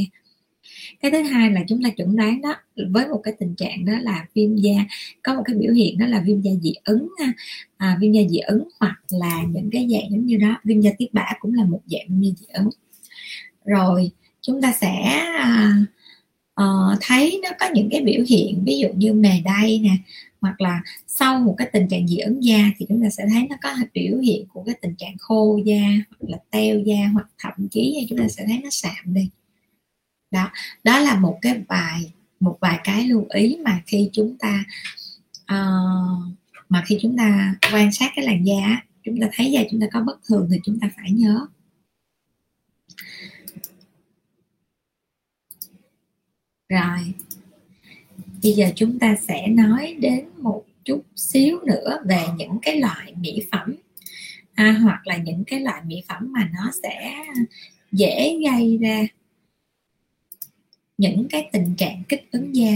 Cái thứ hai là chúng ta chuẩn đoán đó với một cái tình trạng đó là viêm da có một cái biểu hiện đó là viêm da dị ứng à, viêm da dị ứng hoặc là những cái dạng giống như đó viêm da tiết bã cũng là một dạng viêm da dị ứng. Rồi chúng ta sẽ uh, thấy nó có những cái biểu hiện ví dụ như mề đay nè hoặc là sau một cái tình trạng dị ứng da thì chúng ta sẽ thấy nó có biểu hiện của cái tình trạng khô da hoặc là teo da hoặc thậm chí chúng ta sẽ thấy nó sạm đi. Đó đó là một cái vài một vài cái lưu ý mà khi chúng ta uh, mà khi chúng ta quan sát cái làn da chúng ta thấy da chúng ta có bất thường thì chúng ta phải nhớ. Rồi bây giờ chúng ta sẽ nói đến một chút xíu nữa về những cái loại mỹ phẩm. À, hoặc là những cái loại mỹ phẩm mà nó sẽ dễ gây ra những cái tình trạng kích ứng da.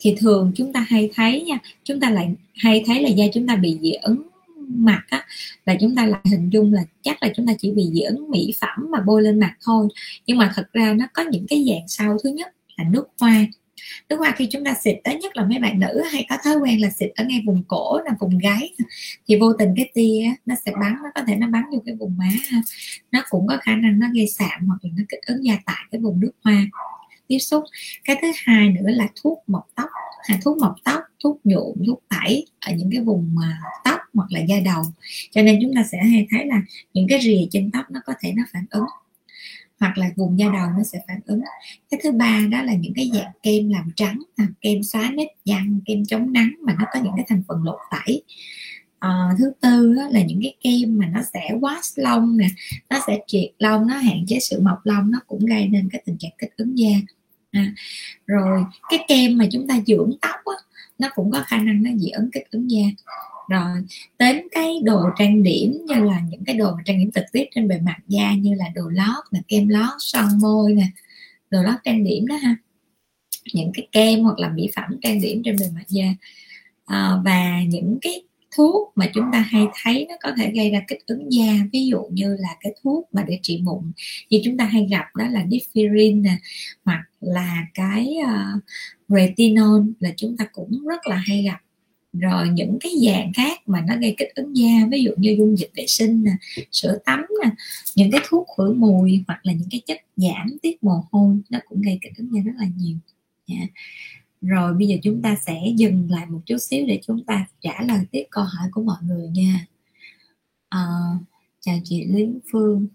Thì thường chúng ta hay thấy nha chúng ta lại hay thấy là da chúng ta bị dị ứng mặt á là chúng ta lại hình dung là chắc là chúng ta chỉ bị dị ứng mỹ phẩm mà bôi lên mặt thôi. Nhưng mà thật ra nó có những cái dạng sau. Thứ nhất là nước hoa nước hoa khi chúng ta xịt đó nhất là mấy bạn nữ hay có thói quen là xịt ở ngay vùng cổ, là vùng gáy thì vô tình cái tia nó sẽ bắn, nó có thể nó bắn vô cái vùng má nó cũng có khả năng nó gây sạm hoặc là nó kích ứng da tại cái vùng nước hoa tiếp xúc. Cái thứ hai nữa là thuốc mọc tóc hay thuốc mọc tóc, thuốc nhuộm, thuốc tẩy ở những cái vùng mà tóc hoặc là da đầu. Cho nên chúng ta sẽ hay thấy là những cái rìa trên tóc nó có thể nó phản ứng hoặc là vùng da đầu nó sẽ phản ứng. Cái thứ ba đó là những cái dạng kem làm trắng à, kem xóa nếp nhăn kem chống nắng mà nó có những cái thành phần lột tẩy. À, thứ tư đó là những cái kem mà nó sẽ wash lông nè nó sẽ triệt lông nó hạn chế sự mọc lông nó cũng gây nên cái tình trạng kích ứng da. À, rồi cái kem mà chúng ta dưỡng tóc á, nó cũng có khả năng nó dị ứng kích ứng da rồi đến cái đồ trang điểm như là những cái đồ mà trang điểm trực tiếp trên bề mặt da như là đồ lót là kem lót son môi nè đồ lót trang điểm đó ha. Những cái kem hoặc là mỹ phẩm trang điểm trên bề mặt da. À, và những cái thuốc mà chúng ta hay thấy nó có thể gây ra kích ứng da. Ví dụ như là cái thuốc mà để trị mụn như chúng ta hay gặp đó là differin nè hoặc là cái uh, retinol là chúng ta cũng rất là hay gặp rồi những cái dạng khác mà nó gây kích ứng da ví dụ như dung dịch vệ sinh nè sữa tắm nè những cái thuốc khử mùi hoặc là những cái chất giảm tiết mồ hôi nó cũng gây kích ứng da rất là nhiều. Yeah. Rồi bây giờ chúng ta sẽ dừng lại một chút xíu để chúng ta trả lời tiếp câu hỏi của mọi người nha. À, chào chị Lý Phương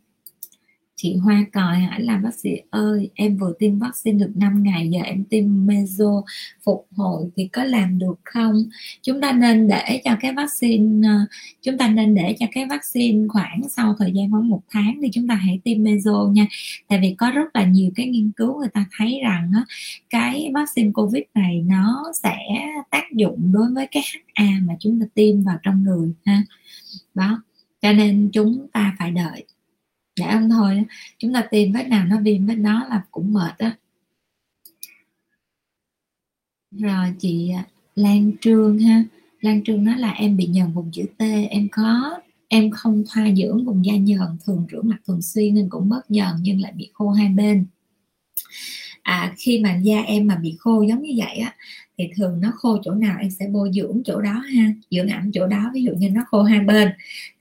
chị Hoa còi hỏi là, bác sĩ ơi, em vừa tiêm vaccine được 5 ngày, giờ em tiêm meso phục hồi thì có làm được không? Chúng ta nên để cho cái vaccine ờ, chúng ta nên để cho cái vaccine khoảng sau thời gian khoảng một tháng thì chúng ta hãy tiêm meso nha. Tại vì có rất là nhiều cái nghiên cứu người ta thấy rằng cái vaccine covid này nó sẽ tác dụng đối với cái HA mà chúng ta tiêm vào trong người ha. Đó, cho nên chúng ta phải đợi để ăn thôi chúng ta tìm vết nào nó viêm vết đó là cũng mệt đó rồi chị à, Lan Trương ha. Lan Trương nói là em bị nhờn vùng chữ T em có em không thoa dưỡng vùng da nhờn thường rửa mặt thường xuyên nên cũng bớt nhờn nhưng lại bị khô hai bên. À, khi mà da em mà bị khô giống như vậy á thì thường nó khô chỗ nào em sẽ bôi dưỡng chỗ đó ha dưỡng ẩm chỗ đó ví dụ như nó khô hai bên.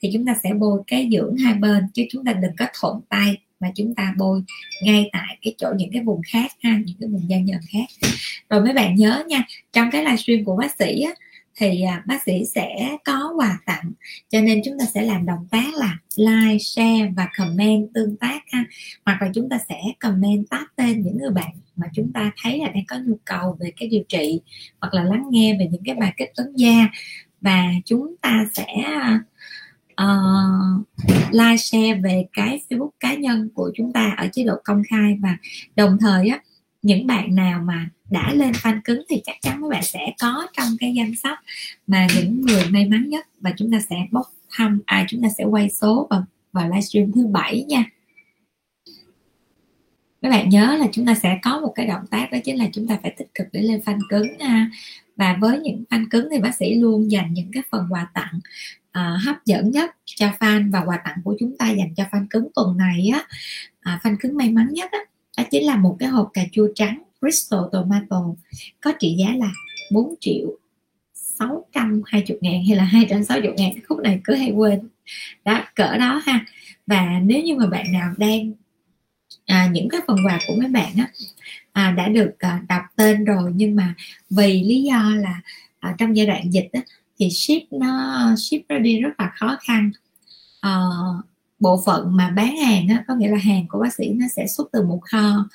Thì chúng ta sẽ bôi cái dưỡng hai bên chứ chúng ta đừng có thuận tay mà chúng ta bôi ngay tại cái chỗ những cái vùng khác ha những cái vùng da nhờn khác. Rồi mấy bạn nhớ nha trong cái livestream của bác sĩ á, thì à, bác sĩ sẽ có quà tặng. Cho nên chúng ta sẽ làm động tác là like share và comment tương tác ha. Hoặc là chúng ta sẽ comment tag tên những người bạn mà chúng ta thấy là đang có nhu cầu về cái điều trị hoặc là lắng nghe về những cái bài kích ứng da. Và chúng ta sẽ uh, like share về cái Facebook cá nhân của chúng ta ở chế độ công khai. Và đồng thời á những bạn nào mà đã lên fan cứng thì chắc chắn các bạn sẽ có trong cái danh sách mà những người may mắn nhất. Và chúng ta sẽ bốc thăm à chúng ta sẽ quay số vào vào livestream thứ bảy nha. Các bạn nhớ là chúng ta sẽ có một cái động tác đó chính là chúng ta phải tích cực để lên fan cứng ha. Và với những fan cứng thì bác sĩ luôn dành những cái phần quà tặng uh, hấp dẫn nhất cho fan và quà tặng của chúng ta dành cho fan cứng tuần này á. Uh, fan cứng may mắn nhất á đó chính là một cái hộp cà chua trắng Bristol Tomato có trị giá là 4 triệu 620 ngàn hay là 260 ngàn khúc này cứ hay quên. Đó cỡ đó ha. Và nếu như mà bạn nào đang à, những cái phần quà của mấy bạn á à, đã được à, đọc tên rồi nhưng mà vì lý do là à, trong giai đoạn dịch á, thì ship nó ship ra đi rất là khó khăn. À, bộ phận mà bán hàng á, có nghĩa là hàng của bác sĩ nó sẽ xuất từ một kho.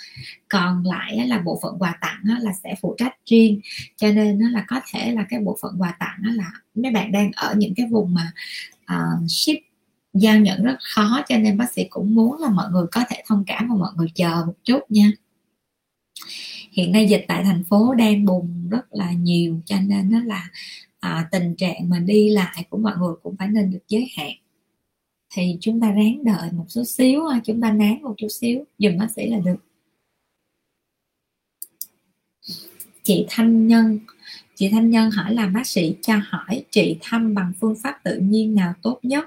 Còn lại á, là bộ phận quà tặng á, là sẽ phụ trách riêng. Cho nên nó là có thể là cái bộ phận quà tặng á, là mấy bạn đang ở những cái vùng mà uh, ship giao nhận rất khó cho nên bác sĩ cũng muốn là mọi người có thể thông cảm và mọi người chờ một chút nha. Hiện nay dịch tại thành phố đang bùng rất là nhiều cho nên nó là à, tình trạng mà đi lại của mọi người cũng phải nên được giới hạn thì chúng ta ráng đợi một chút xíu chúng ta nán một chút xíu dùm bác sĩ là được. Chị thanh nhân chị thanh nhân hỏi là bác sĩ cho hỏi chị thăm bằng phương pháp tự nhiên nào tốt nhất?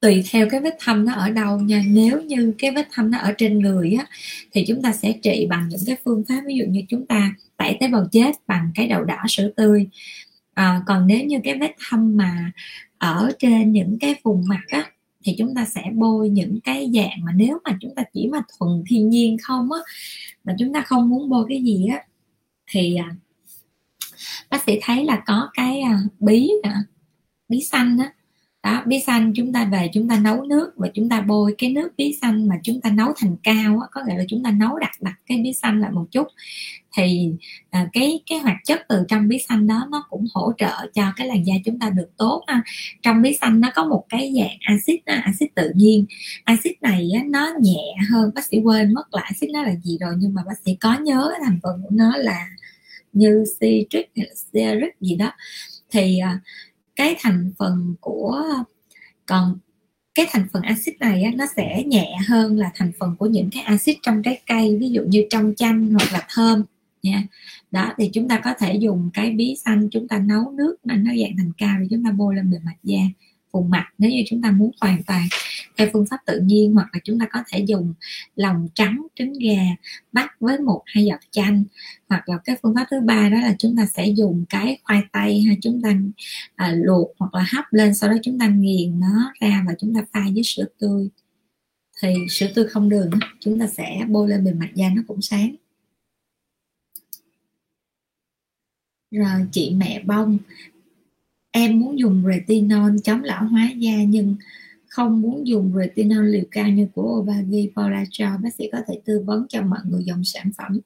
Tùy theo cái vết thâm nó ở đâu nha nếu như cái vết thâm nó ở trên người á thì chúng ta sẽ trị bằng những cái phương pháp ví dụ như chúng ta tẩy tế bào chết bằng cái đậu đỏ sữa tươi. À, còn nếu như cái vết thâm mà ở trên những cái vùng mặt á thì chúng ta sẽ bôi những cái dạng mà nếu mà chúng ta chỉ mà thuần thiên nhiên không á mà chúng ta không muốn bôi cái gì á thì à, bác sĩ thấy là có cái à, bí nè bí xanh á. Đó bí xanh chúng ta về chúng ta nấu nước và chúng ta bôi cái nước bí xanh mà chúng ta nấu thành cao á, có nghĩa là chúng ta nấu đặc đặc cái bí xanh lại một chút thì à, cái cái hoạt chất từ trong bí xanh đó nó cũng hỗ trợ cho cái làn da chúng ta được tốt ha. trong bí xanh nó có một cái dạng axit axit tự nhiên. Axit này á, nó nhẹ hơn bác sĩ quên mất là axit nó là gì rồi nhưng mà bác sĩ có nhớ thành phần của nó là như citric stearic gì đó. Thì à, cái thành phần của còn cái thành phần axit này á, nó sẽ nhẹ hơn là thành phần của những cái axit trong trái cây ví dụ như trong chanh hoặc là thơm nha. Đó thì chúng ta có thể dùng cái bí xanh chúng ta nấu nước mà nó dạng thành cao để chúng ta bôi lên bề mặt da vùng mặt nếu như chúng ta muốn hoàn toàn theo phương pháp tự nhiên hoặc là chúng ta có thể dùng lòng trắng trứng gà bắt với một hai giọt chanh. Hoặc là cái phương pháp thứ ba đó là chúng ta sẽ dùng cái khoai tây hay chúng ta à, luộc hoặc là hấp lên sau đó chúng ta nghiền nó ra và chúng ta pha với sữa tươi. Thì sữa tươi không đường chúng ta sẽ bôi lên bề mặt da nó cũng sáng. Rồi chị mẹ bông. Em muốn dùng retinol chống lão hóa da nhưng không muốn dùng retinol liều cao như của Obagi Polacho bác sĩ có thể tư vấn cho mọi người dòng sản phẩm.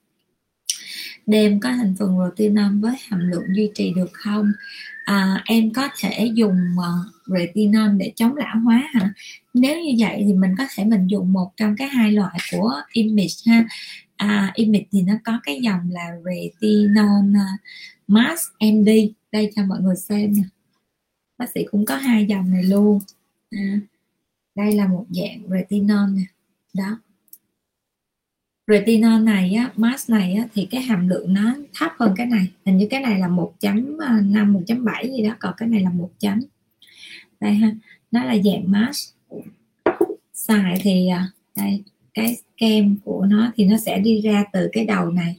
Đêm có thành phần retinol với hàm lượng duy trì được không? À, em có thể dùng uh, retinol để chống lão hóa hả? Nếu như vậy thì mình có thể mình dùng một trong cái hai loại của image ha. À, image thì nó có cái dòng là retinol uh, mask md đây cho mọi người xem nè. Bác sĩ cũng có hai dòng này luôn. À, đây là một dạng retinol nè. Đó. Retinol này á mask này á thì cái hàm lượng nó thấp hơn cái này. Hình như cái này là 1.5 1.7 à, bảy gì đó còn cái này là một chấm. Đây ha nó là dạng mask xài thì à, đây cái kem của nó thì nó sẽ đi ra từ cái đầu này.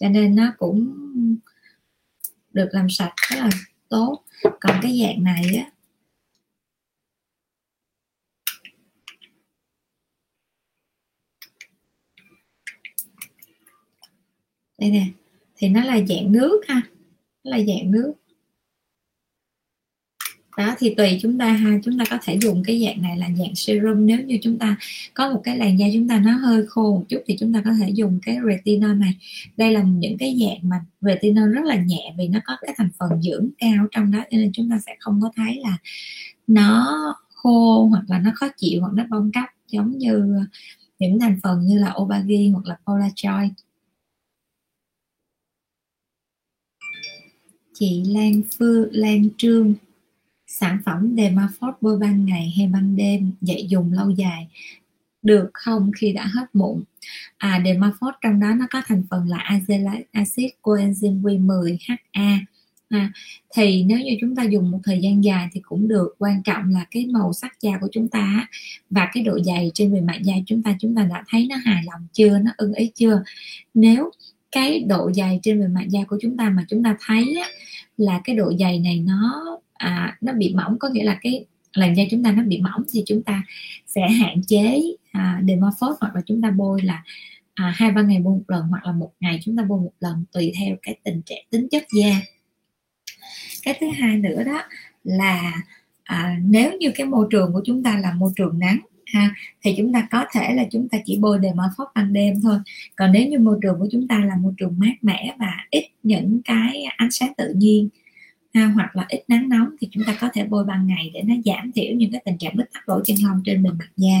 Cho nên nó cũng được làm sạch rất là tốt. Còn cái dạng này á, đây nè, thì nó là dạng nước ha, nó là dạng nước đó, thì tùy chúng ta ha. Chúng ta có thể dùng cái dạng này là dạng serum. Nếu như chúng ta có một cái làn da chúng ta nó hơi khô một chút thì chúng ta có thể dùng cái retinol này. Đây là những cái dạng mà retinol rất là nhẹ vì nó có cái thành phần dưỡng cao trong đó, cho nên chúng ta sẽ không có thấy là nó khô hoặc là nó khó chịu hoặc nó bong tróc giống như ờ, những thành phần như là obagi hoặc là polajoy chị Lan Phương, Lan Trương sản phẩm Dermafort bôi ban ngày hay ban đêm dạy dùng lâu dài được không khi đã hết mụn? À Dermafort trong đó nó có thành phần là azelaic acid coenzyme Q10HA à, thì nếu như chúng ta dùng một thời gian dài thì cũng được. Quan trọng là cái màu sắc da của chúng ta và cái độ dày trên bề mặt da chúng ta chúng ta đã thấy nó hài lòng chưa nó ưng ý chưa? Nếu cái độ dày trên bề mặt da của chúng ta mà chúng ta thấy á, là cái độ dày này nó à, nó bị mỏng có nghĩa là cái làn da chúng ta nó bị mỏng thì chúng ta sẽ hạn chế à, dermaphos hoặc là chúng ta bôi là à, hai ba ngày bôi một lần hoặc là một ngày chúng ta bôi một lần tùy theo cái tình trạng tính chất da. Cái thứ hai nữa đó là à, nếu như cái môi trường của chúng ta là môi trường nắng ha thì chúng ta có thể là chúng ta chỉ bôi dermaphos ban đêm thôi. Còn nếu như môi trường của chúng ta là môi trường mát mẻ và ít những cái ánh sáng tự nhiên ha, hoặc là ít nắng nóng thì chúng ta có thể bôi ban ngày để nó giảm thiểu những cái tình trạng bít tắc lỗ chân lông trên bề mặt da.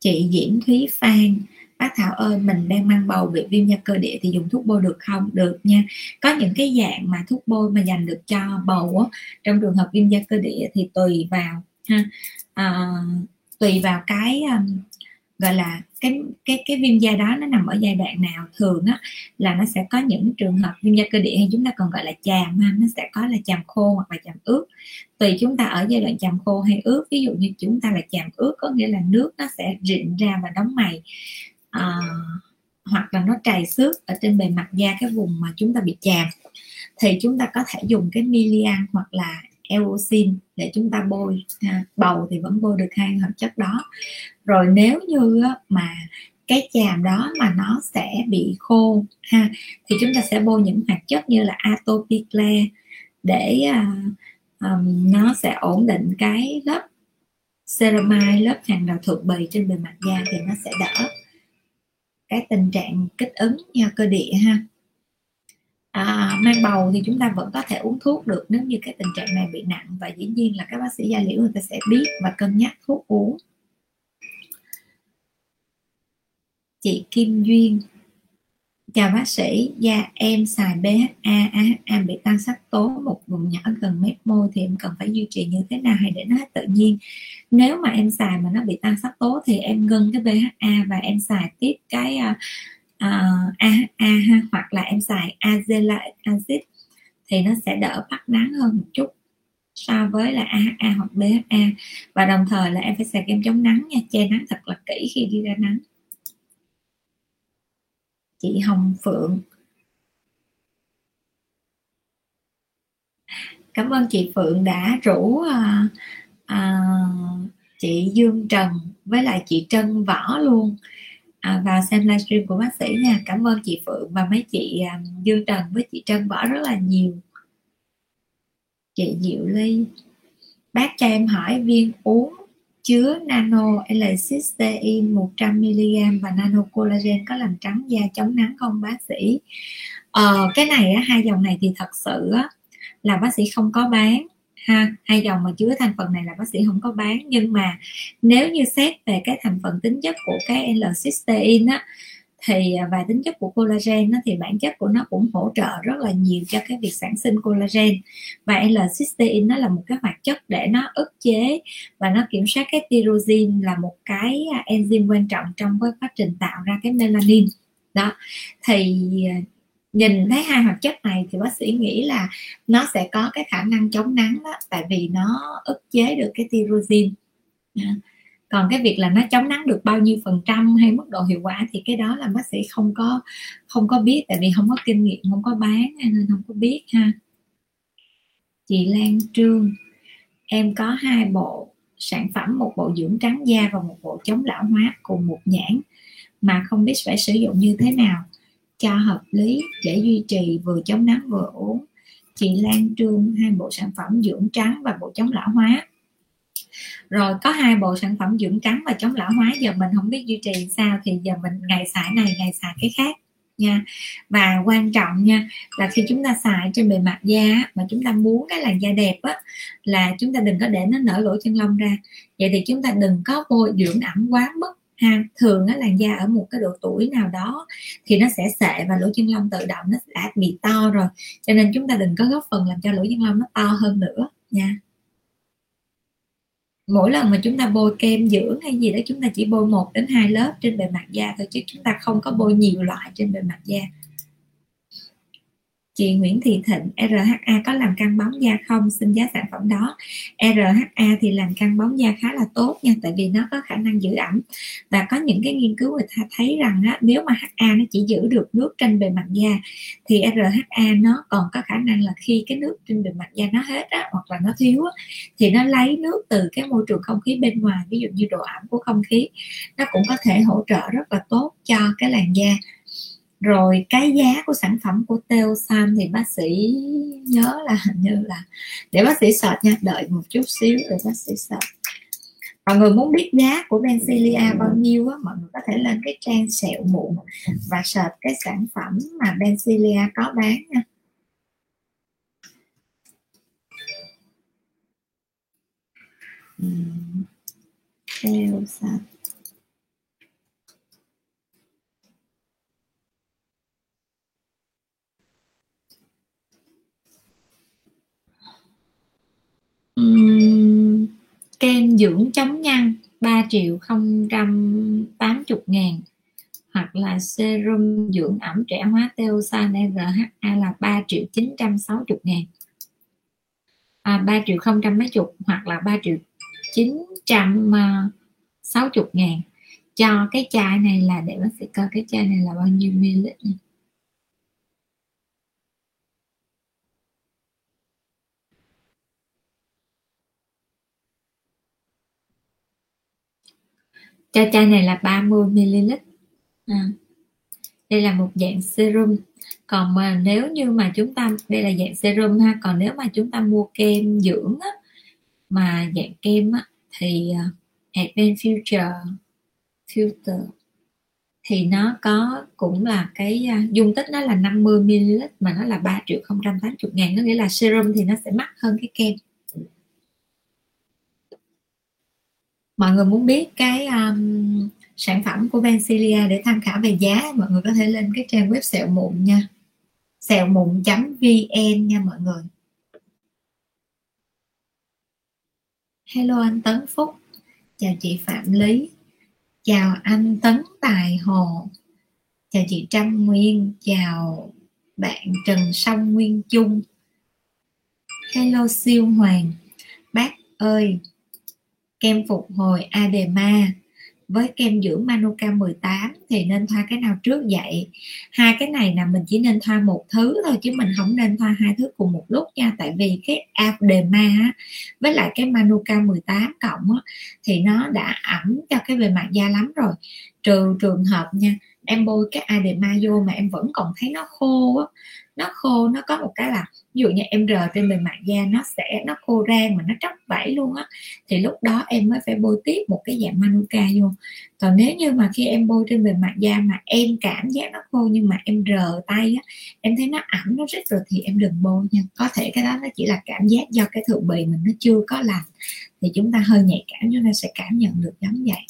Chị Diễm Thúy Phan bác Thảo ơi mình đang mang bầu bị viêm da cơ địa thì dùng thuốc bôi được không? Được nha. Có những cái dạng mà thuốc bôi mà dành được cho bầu á, trong trường hợp viêm da cơ địa thì tùy vào ha. À, tùy vào cái um, gọi là cái cái cái viêm da đó nó nằm ở giai đoạn nào thường á là nó sẽ có những trường hợp viêm da cơ địa hay chúng ta còn gọi là chàm ha nó sẽ có là chàm khô hoặc là chàm ướt. Tùy chúng ta ở giai đoạn chàm khô hay ướt ví dụ như chúng ta là chàm ướt có nghĩa là nước nó sẽ rịn ra và đóng mày à, hoặc là nó trầy xước ở trên bề mặt da cái vùng mà chúng ta bị chàm. Thì chúng ta có thể dùng cái milian hoặc là eosin để chúng ta bôi ha. bầu thì vẫn bôi được hai hợp chất đó rồi nếu như mà cái chàm đó mà nó sẽ bị khô ha thì chúng ta sẽ bôi những hoạt chất như là atopiclair để uh, um, nó sẽ ổn định cái lớp ceramide lớp hàng rào thượng bì trên bề mặt da thì nó sẽ đỡ cái tình trạng kích ứng nha cơ địa ha à, mang bầu thì chúng ta vẫn có thể uống thuốc được nếu như cái tình trạng này bị nặng. Và dĩ nhiên là các bác sĩ da liễu người ta sẽ biết và cân nhắc thuốc uống. Chị Kim Duyên. Chào bác sĩ da em xài BHA AHA bị tăng sắc tố một vùng nhỏ gần mép môi thì em cần phải duy trì như thế nào hay để nó hết tự nhiên? Nếu mà em xài mà nó bị tăng sắc tố thì em ngưng cái BHA và em xài tiếp cái à, Ờ, uh, AHA hoặc là em xài azelaic acid thì nó sẽ đỡ bắt nắng hơn một chút so với là AHA hoặc BHA và đồng thời là em phải xài kem chống nắng nha che nắng thật là kỹ khi đi ra nắng. Chị Hồng Phượng. Cảm ơn chị Phượng đã rủ à, à, chị Dương Trần với lại chị Trân Võ luôn à, vào xem livestream của bác sĩ nha. Cảm ơn chị Phượng và mấy chị à, Dương Trần với chị Trân bỏ rất là nhiều. Chị Diệu Ly. Bác cho em hỏi viên uống chứa nano L-cysteine 100mg và nano collagen có làm trắng da chống nắng không bác sĩ? Ờ, cái này á, hai dòng này thì thật sự á, là bác sĩ không có bán ha hai dòng mà chứa thành phần này là bác sĩ không có bán. Nhưng mà nếu như xét về cái thành phần tính chất của cái L-cysteine á thì à, và tính chất của collagen đó, thì bản chất của nó cũng hỗ trợ rất là nhiều cho cái việc sản sinh collagen. Và L-cysteine nó là một cái hoạt chất để nó ức chế và nó kiểm soát cái tyrosine là một cái à, enzyme quan trọng trong cái quá trình tạo ra cái melanin. Đó thì à, nhìn thấy hai hoạt chất này thì bác sĩ nghĩ là nó sẽ có cái khả năng chống nắng đó, tại vì nó ức chế được cái tyrosine à, còn cái việc là nó chống nắng được bao nhiêu phần trăm hay mức độ hiệu quả thì cái đó là bác sĩ không có không có biết, tại vì không có kinh nghiệm, không có bán nên không có biết ha. Chị Lan Trương, em có hai bộ sản phẩm, một bộ dưỡng trắng da và một bộ chống lão hóa cùng một nhãn mà không biết phải sử dụng như thế nào cho hợp lý để duy trì vừa chống nắng vừa uống. Chị Lan Trương hai bộ sản phẩm dưỡng trắng và bộ chống lão hóa. Rồi, có hai bộ sản phẩm dưỡng trắng và chống lão hóa. Giờ mình không biết duy trì sao thì giờ mình ngày xài này, ngày xài cái khác nha. Và quan trọng nha, là khi chúng ta xài trên bề mặt da mà chúng ta muốn cái làn da đẹp á, là chúng ta đừng có để nó nở lỗ chân lông ra. Vậy thì chúng ta đừng có bôi dưỡng ẩm quá mức ha? Thường á làn da ở một cái độ tuổi nào đó thì nó sẽ sệ và lỗ chân lông tự động nó đã bị to rồi. Cho nên chúng ta đừng có góp phần làm cho lỗ chân lông nó to hơn nữa nha. Mỗi lần mà chúng ta bôi kem dưỡng hay gì đó, chúng ta chỉ bôi một đến hai lớp trên bề mặt da thôi chứ chúng ta không có bôi nhiều loại trên bề mặt da chị Nguyễn Thị Thịnh RHA có làm căng bóng da không? Xin giá sản phẩm đó. RHA thì làm căng bóng da khá là tốt nha tại vì nó có khả năng giữ ẩm. Và có những cái nghiên cứu người ta thấy rằng á, nếu mà HA nó chỉ giữ được nước trên bề mặt da thì RHA nó còn có khả năng là khi cái nước trên bề mặt da nó hết á, hoặc là nó thiếu á, thì nó lấy nước từ cái môi trường không khí bên ngoài ví dụ như độ ẩm của không khí. Nó cũng có thể hỗ trợ rất là tốt cho cái làn da rồi cái giá của sản phẩm của Teosan thì bác sĩ nhớ là hình như là để bác sĩ search nha, đợi một chút xíu rồi bác sĩ search mọi người muốn biết giá của Benzilia bao nhiêu á, mọi người có thể lên cái trang sẹo mụn và search cái sản phẩm mà Benzilia có bán nha uhm. Teosan Ừm, kem dưỡng chống nhăn 3 triệu 080 ngàn hoặc là serum dưỡng ẩm trẻ hóa Teosan RHA là 3 triệu 960 ngàn. À, 3 triệu không trăm mấy chục hoặc là 3 triệu 960 ờ, ngàn. Cho cái chai này là để bác sĩ coi cái chai này là bao nhiêu ml nha. Cho chai này là 30 ml à. đây là một dạng serum còn mà nếu như mà chúng ta đây là dạng serum ha còn nếu mà chúng ta mua kem dưỡng á, mà dạng kem á, thì à, uh, Advanced Future Filter thì nó có cũng là cái uh, dung tích nó là 50 ml mà nó là 3 triệu 080 ngàn nó nghĩa là serum thì nó sẽ mắc hơn cái kem mọi người muốn biết cái um, sản phẩm của Benzilia để tham khảo về giá mọi người có thể lên cái trang web sẹo mụn nha. Sẹo mụn vn nha mọi người. Hello anh Tấn Phúc. Chào chị Phạm Lý. Chào anh Tấn Tài Hồ. Chào chị Trâm Nguyên. Chào bạn Trần Song Nguyên Trung hello siêu hoàng. Bác ơi kem phục hồi adema với kem dưỡng Manuka 18 thì nên thoa cái nào trước vậy? Hai cái này là mình chỉ nên thoa một thứ thôi chứ mình không nên thoa hai thứ cùng một lúc nha. Tại vì cái adema với lại cái Manuka 18 cộng á, thì nó đã ẩm cho cái bề mặt da lắm rồi. Trừ trường hợp nha em bôi cái adema vô mà em vẫn còn thấy nó khô á nó khô, nó có một cái là, ví dụ như em rờ trên bề mặt da nó sẽ, nó khô rang mà nó tróc vảy luôn á, thì lúc đó em mới phải bôi tiếp một cái dạng manuka vô. Còn nếu như mà khi em bôi trên bề mặt da mà em cảm giác nó khô nhưng mà em rờ tay á, em thấy nó ẩm, nó rít rồi thì em đừng bôi nha. Có thể cái đó nó chỉ là cảm giác do cái thượng bì mình nó chưa có lành thì chúng ta hơi nhạy cảm, chúng ta sẽ cảm nhận được giống vậy.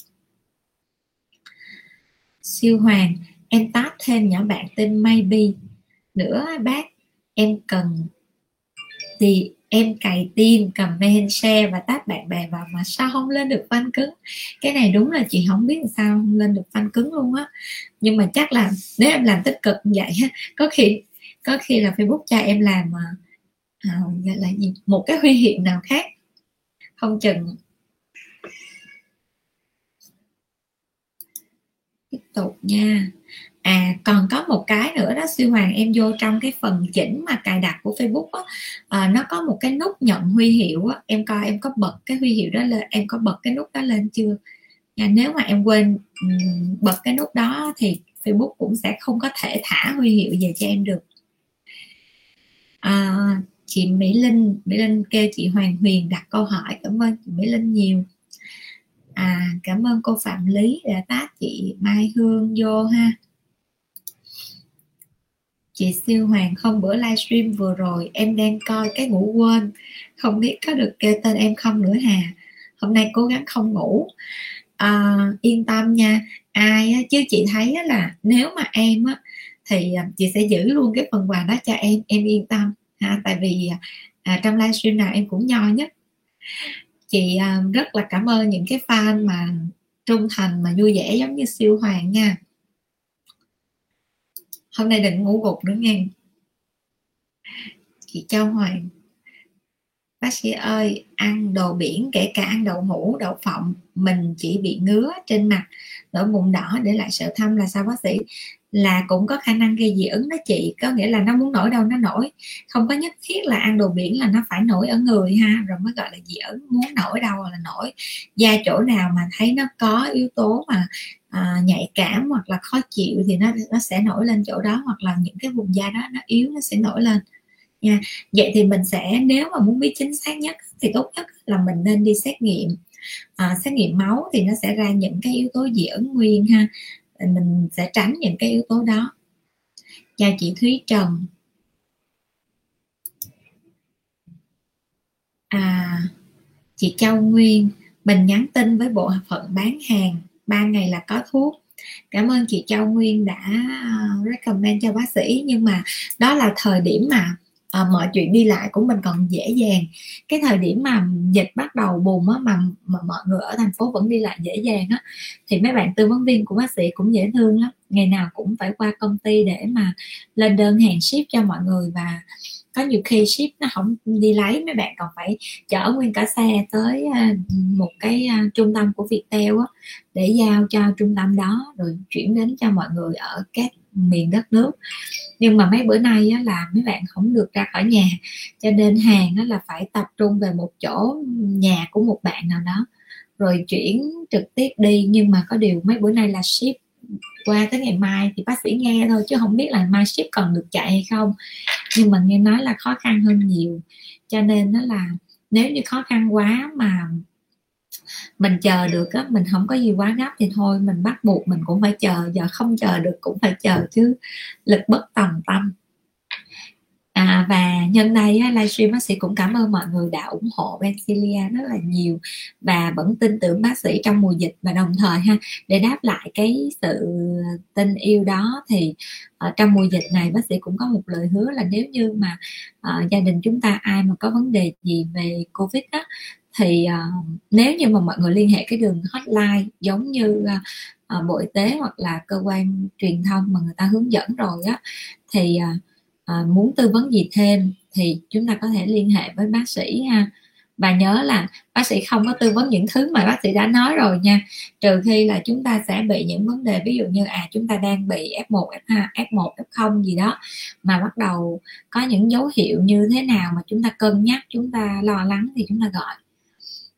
Siêu hoàng, em tát thêm nhỏ bạn tên maybe nữa bác em cần thì em cài tim comment share và tag bạn bè vào mà sao không lên được fan cứng? Cái này đúng là chị không biết sao không lên được fan cứng luôn á. Nhưng mà chắc là nếu em làm tích cực như vậy có khi có khi là facebook cho em làm mà à, gọi là gì? Một cái huy hiệu nào khác. Không chừng. Tiếp tục nha à còn có một cái nữa đó siêu hoàng em vô trong cái phần chỉnh mà cài đặt của facebook á à, nó có một cái nút nhận huy hiệu á. Em coi em có bật cái huy hiệu đó lên em có bật cái nút đó lên chưa? Nha nếu mà em quên bật cái nút đó thì Facebook cũng sẽ không có thể thả huy hiệu về cho em được. À, chị Mỹ Linh Mỹ Linh kêu chị Hoàng Huyền đặt câu hỏi cảm ơn chị Mỹ Linh nhiều. À cảm ơn cô Phạm Lý đã tác chị Mai Hương vô ha chị siêu hoàng không bữa livestream vừa rồi em đang coi cái ngủ quên. Không biết có được kêu tên em không nữa hà. Hôm nay cố gắng không ngủ. À, yên tâm nha. Ai á, chứ chị thấy á, là nếu mà em á, thì à, chị sẽ giữ luôn cái phần quà đó cho em em yên tâm. Ha tại vì à, trong livestream nào em cũng nho nhất. Chị à, rất là cảm ơn những cái fan mà trung thành mà vui vẻ giống như siêu hoàng nha hôm nay đừng ngủ gục nữa nghe. Chị châu hoàng. Bác sĩ ơi, ăn đồ biển, kể cả ăn đậu hũ, đậu phộng, mình chỉ bị ngứa trên mặt nổi mụn đỏ để lại sợ thâm là sao bác sĩ? Là cũng có khả năng gây dị ứng đó chị, có nghĩa là nó muốn nổi đâu nó nổi. Không có nhất thiết là ăn đồ biển là nó phải nổi ở người ha, rồi mới gọi là dị ứng, muốn nổi đâu là nổi. Da chỗ nào mà thấy nó có yếu tố mà à, nhạy cảm hoặc là khó chịu thì nó nó sẽ nổi lên chỗ đó hoặc là những cái vùng da đó nó yếu nó sẽ nổi lên. Nha. Vậy thì mình sẽ nếu mà muốn biết chính xác nhất thì tốt nhất là mình nên đi xét nghiệm. À, xét nghiệm máu thì nó sẽ ra những cái yếu tố dị ứng nguyên ha. Mình sẽ tránh những cái yếu tố đó. Chào chị Thúy Trần. À chị Châu Nguyên mình nhắn tin với bộ phận bán hàng ba ngày là có thuốc. Cảm ơn chị Châu Nguyên đã ờ, recommend cho bác sĩ. Nhưng mà đó là thời điểm mà à, mọi chuyện đi lại của mình còn dễ dàng. Cái thời điểm mà dịch bắt đầu bùng á mà, mà mọi người ở thành phố vẫn đi lại dễ dàng á thì mấy bạn tư vấn viên của bác sĩ cũng dễ thương lắm. Ngày nào cũng phải qua công ty để mà lên đơn hàng ship cho mọi người và có nhiều khi ship nó không đi lấy mấy bạn còn phải chở nguyên cả xe tới à, một cái à, trung tâm của Viettel á để giao cho trung tâm đó rồi chuyển đến cho mọi người ở các miền đất nước. Nhưng mà mấy bữa nay á, là mấy bạn không được ra khỏi nhà cho nên hàng á, là phải tập trung về một chỗ nhà của một bạn nào đó rồi chuyển trực tiếp đi. Nhưng mà có điều mấy bữa nay là ship qua tới ngày mai thì bác sĩ nghe thôi, chứ không biết là mai ship còn được chạy hay không. Nhưng mà nghe nói là khó khăn hơn nhiều. Cho nên nó là nếu như khó khăn quá mà mình chờ được á, mình không có gì quá gấp thì thôi, mình bắt buộc mình cũng phải chờ. Giờ không chờ được cũng phải chờ, chứ lực bất tòng tâm à, và nhân đây á, livestream bác sĩ cũng cảm ơn mọi người đã ủng hộ Bencilia rất là nhiều và vẫn tin tưởng bác sĩ trong mùa dịch và đồng thời ha để đáp lại cái sự tin yêu đó thì ở trong mùa dịch này bác sĩ cũng có một lời hứa là nếu như mà uh, gia đình chúng ta ai mà có vấn đề gì về covid á thì uh, nếu như mà mọi người liên hệ cái đường hotline giống như uh, bộ y tế hoặc là cơ quan truyền thông mà người ta hướng dẫn rồi á thì uh, à, muốn tư vấn gì thêm thì chúng ta có thể liên hệ với bác sĩ ha. Và nhớ là bác sĩ không có tư vấn những thứ mà bác sĩ đã nói rồi nha. Trừ khi là chúng ta sẽ bị những vấn đề ví dụ như à chúng ta đang bị F1 F2 F1 F0 gì đó mà bắt đầu có những dấu hiệu như thế nào mà chúng ta cân nhắc chúng ta lo lắng thì chúng ta gọi.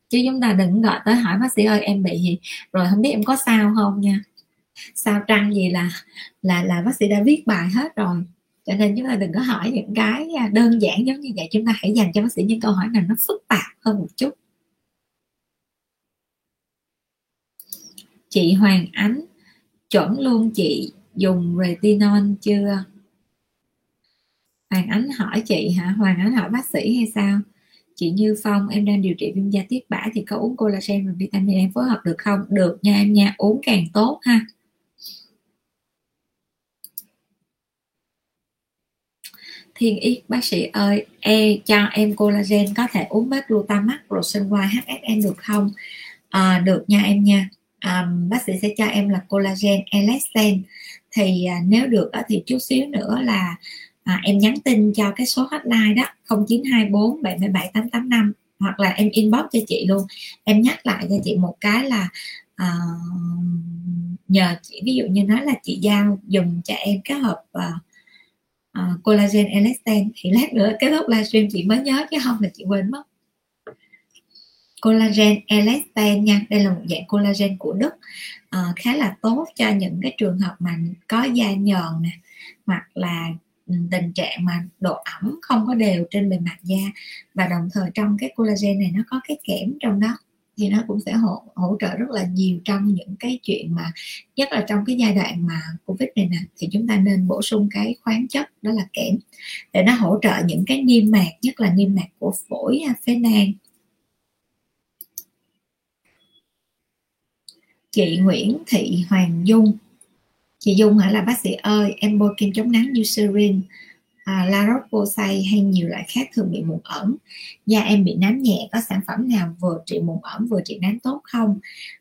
Chứ chúng ta đừng gọi tới hỏi bác sĩ ơi em bị gì? Rồi không biết em có sao không nha. Sao trăng gì là là là bác sĩ đã viết bài hết rồi cho nên chúng ta đừng có hỏi những cái à, đơn giản giống như vậy. Chúng ta hãy dành cho bác sĩ những câu hỏi nào nó phức tạp hơn một chút. Chị Hoàng Ánh, chuẩn luôn chị, dùng retinol chưa? Hoàng Ánh hỏi chị hả? Hoàng Ánh hỏi bác sĩ hay sao? Chị Như Phong, em đang điều trị viêm da tiết bã thì có uống collagen và vitamin em phối hợp được không? Được nha em nha, uống càng tốt ha. Thiên Yết bác sĩ ơi e cho em collagen có thể uống bếp glutamax Rosenwine HSN được không? À, được nha em nha. À, bác sĩ sẽ cho em là collagen elastin thì à, nếu được á, thì chút xíu nữa là à, em nhắn tin cho cái số hotline đó 0924 77 885 hoặc là em inbox cho chị luôn. Em nhắc lại cho chị một cái là à, nhờ chị ví dụ như nói là chị giao dùng cho em cái hộp à, Ờ, collagen elastin thì lát nữa kết thúc livestream chị mới nhớ chứ không là chị quên mất. Collagen elastin nha đây là một dạng collagen của đức. À, khá là tốt cho những cái trường hợp mà có da nhờn nè hoặc là ừ, tình trạng mà độ ẩm không có đều trên bề mặt da. Và đồng thời trong cái collagen này nó có cái kẽm trong đó thì nó cũng sẽ hỗ, hỗ trợ rất là nhiều trong những cái chuyện mà nhất là trong cái giai đoạn mà covid này nè thì chúng ta nên bổ sung cái khoáng chất đó là kẽm để nó hỗ trợ những cái niêm mạc nhất là niêm mạc của phổi à, phế nang. Chị Nguyễn Thị Hoàng Dung. Chị Dung hả? Là bác sĩ ơi em bôi kem chống nắng Eucerin à, La Roche-Posay hay nhiều loại khác thường bị mụn ẩn da em bị nám nhẹ có sản phẩm nào vừa trị mụn ẩn vừa trị nám tốt không?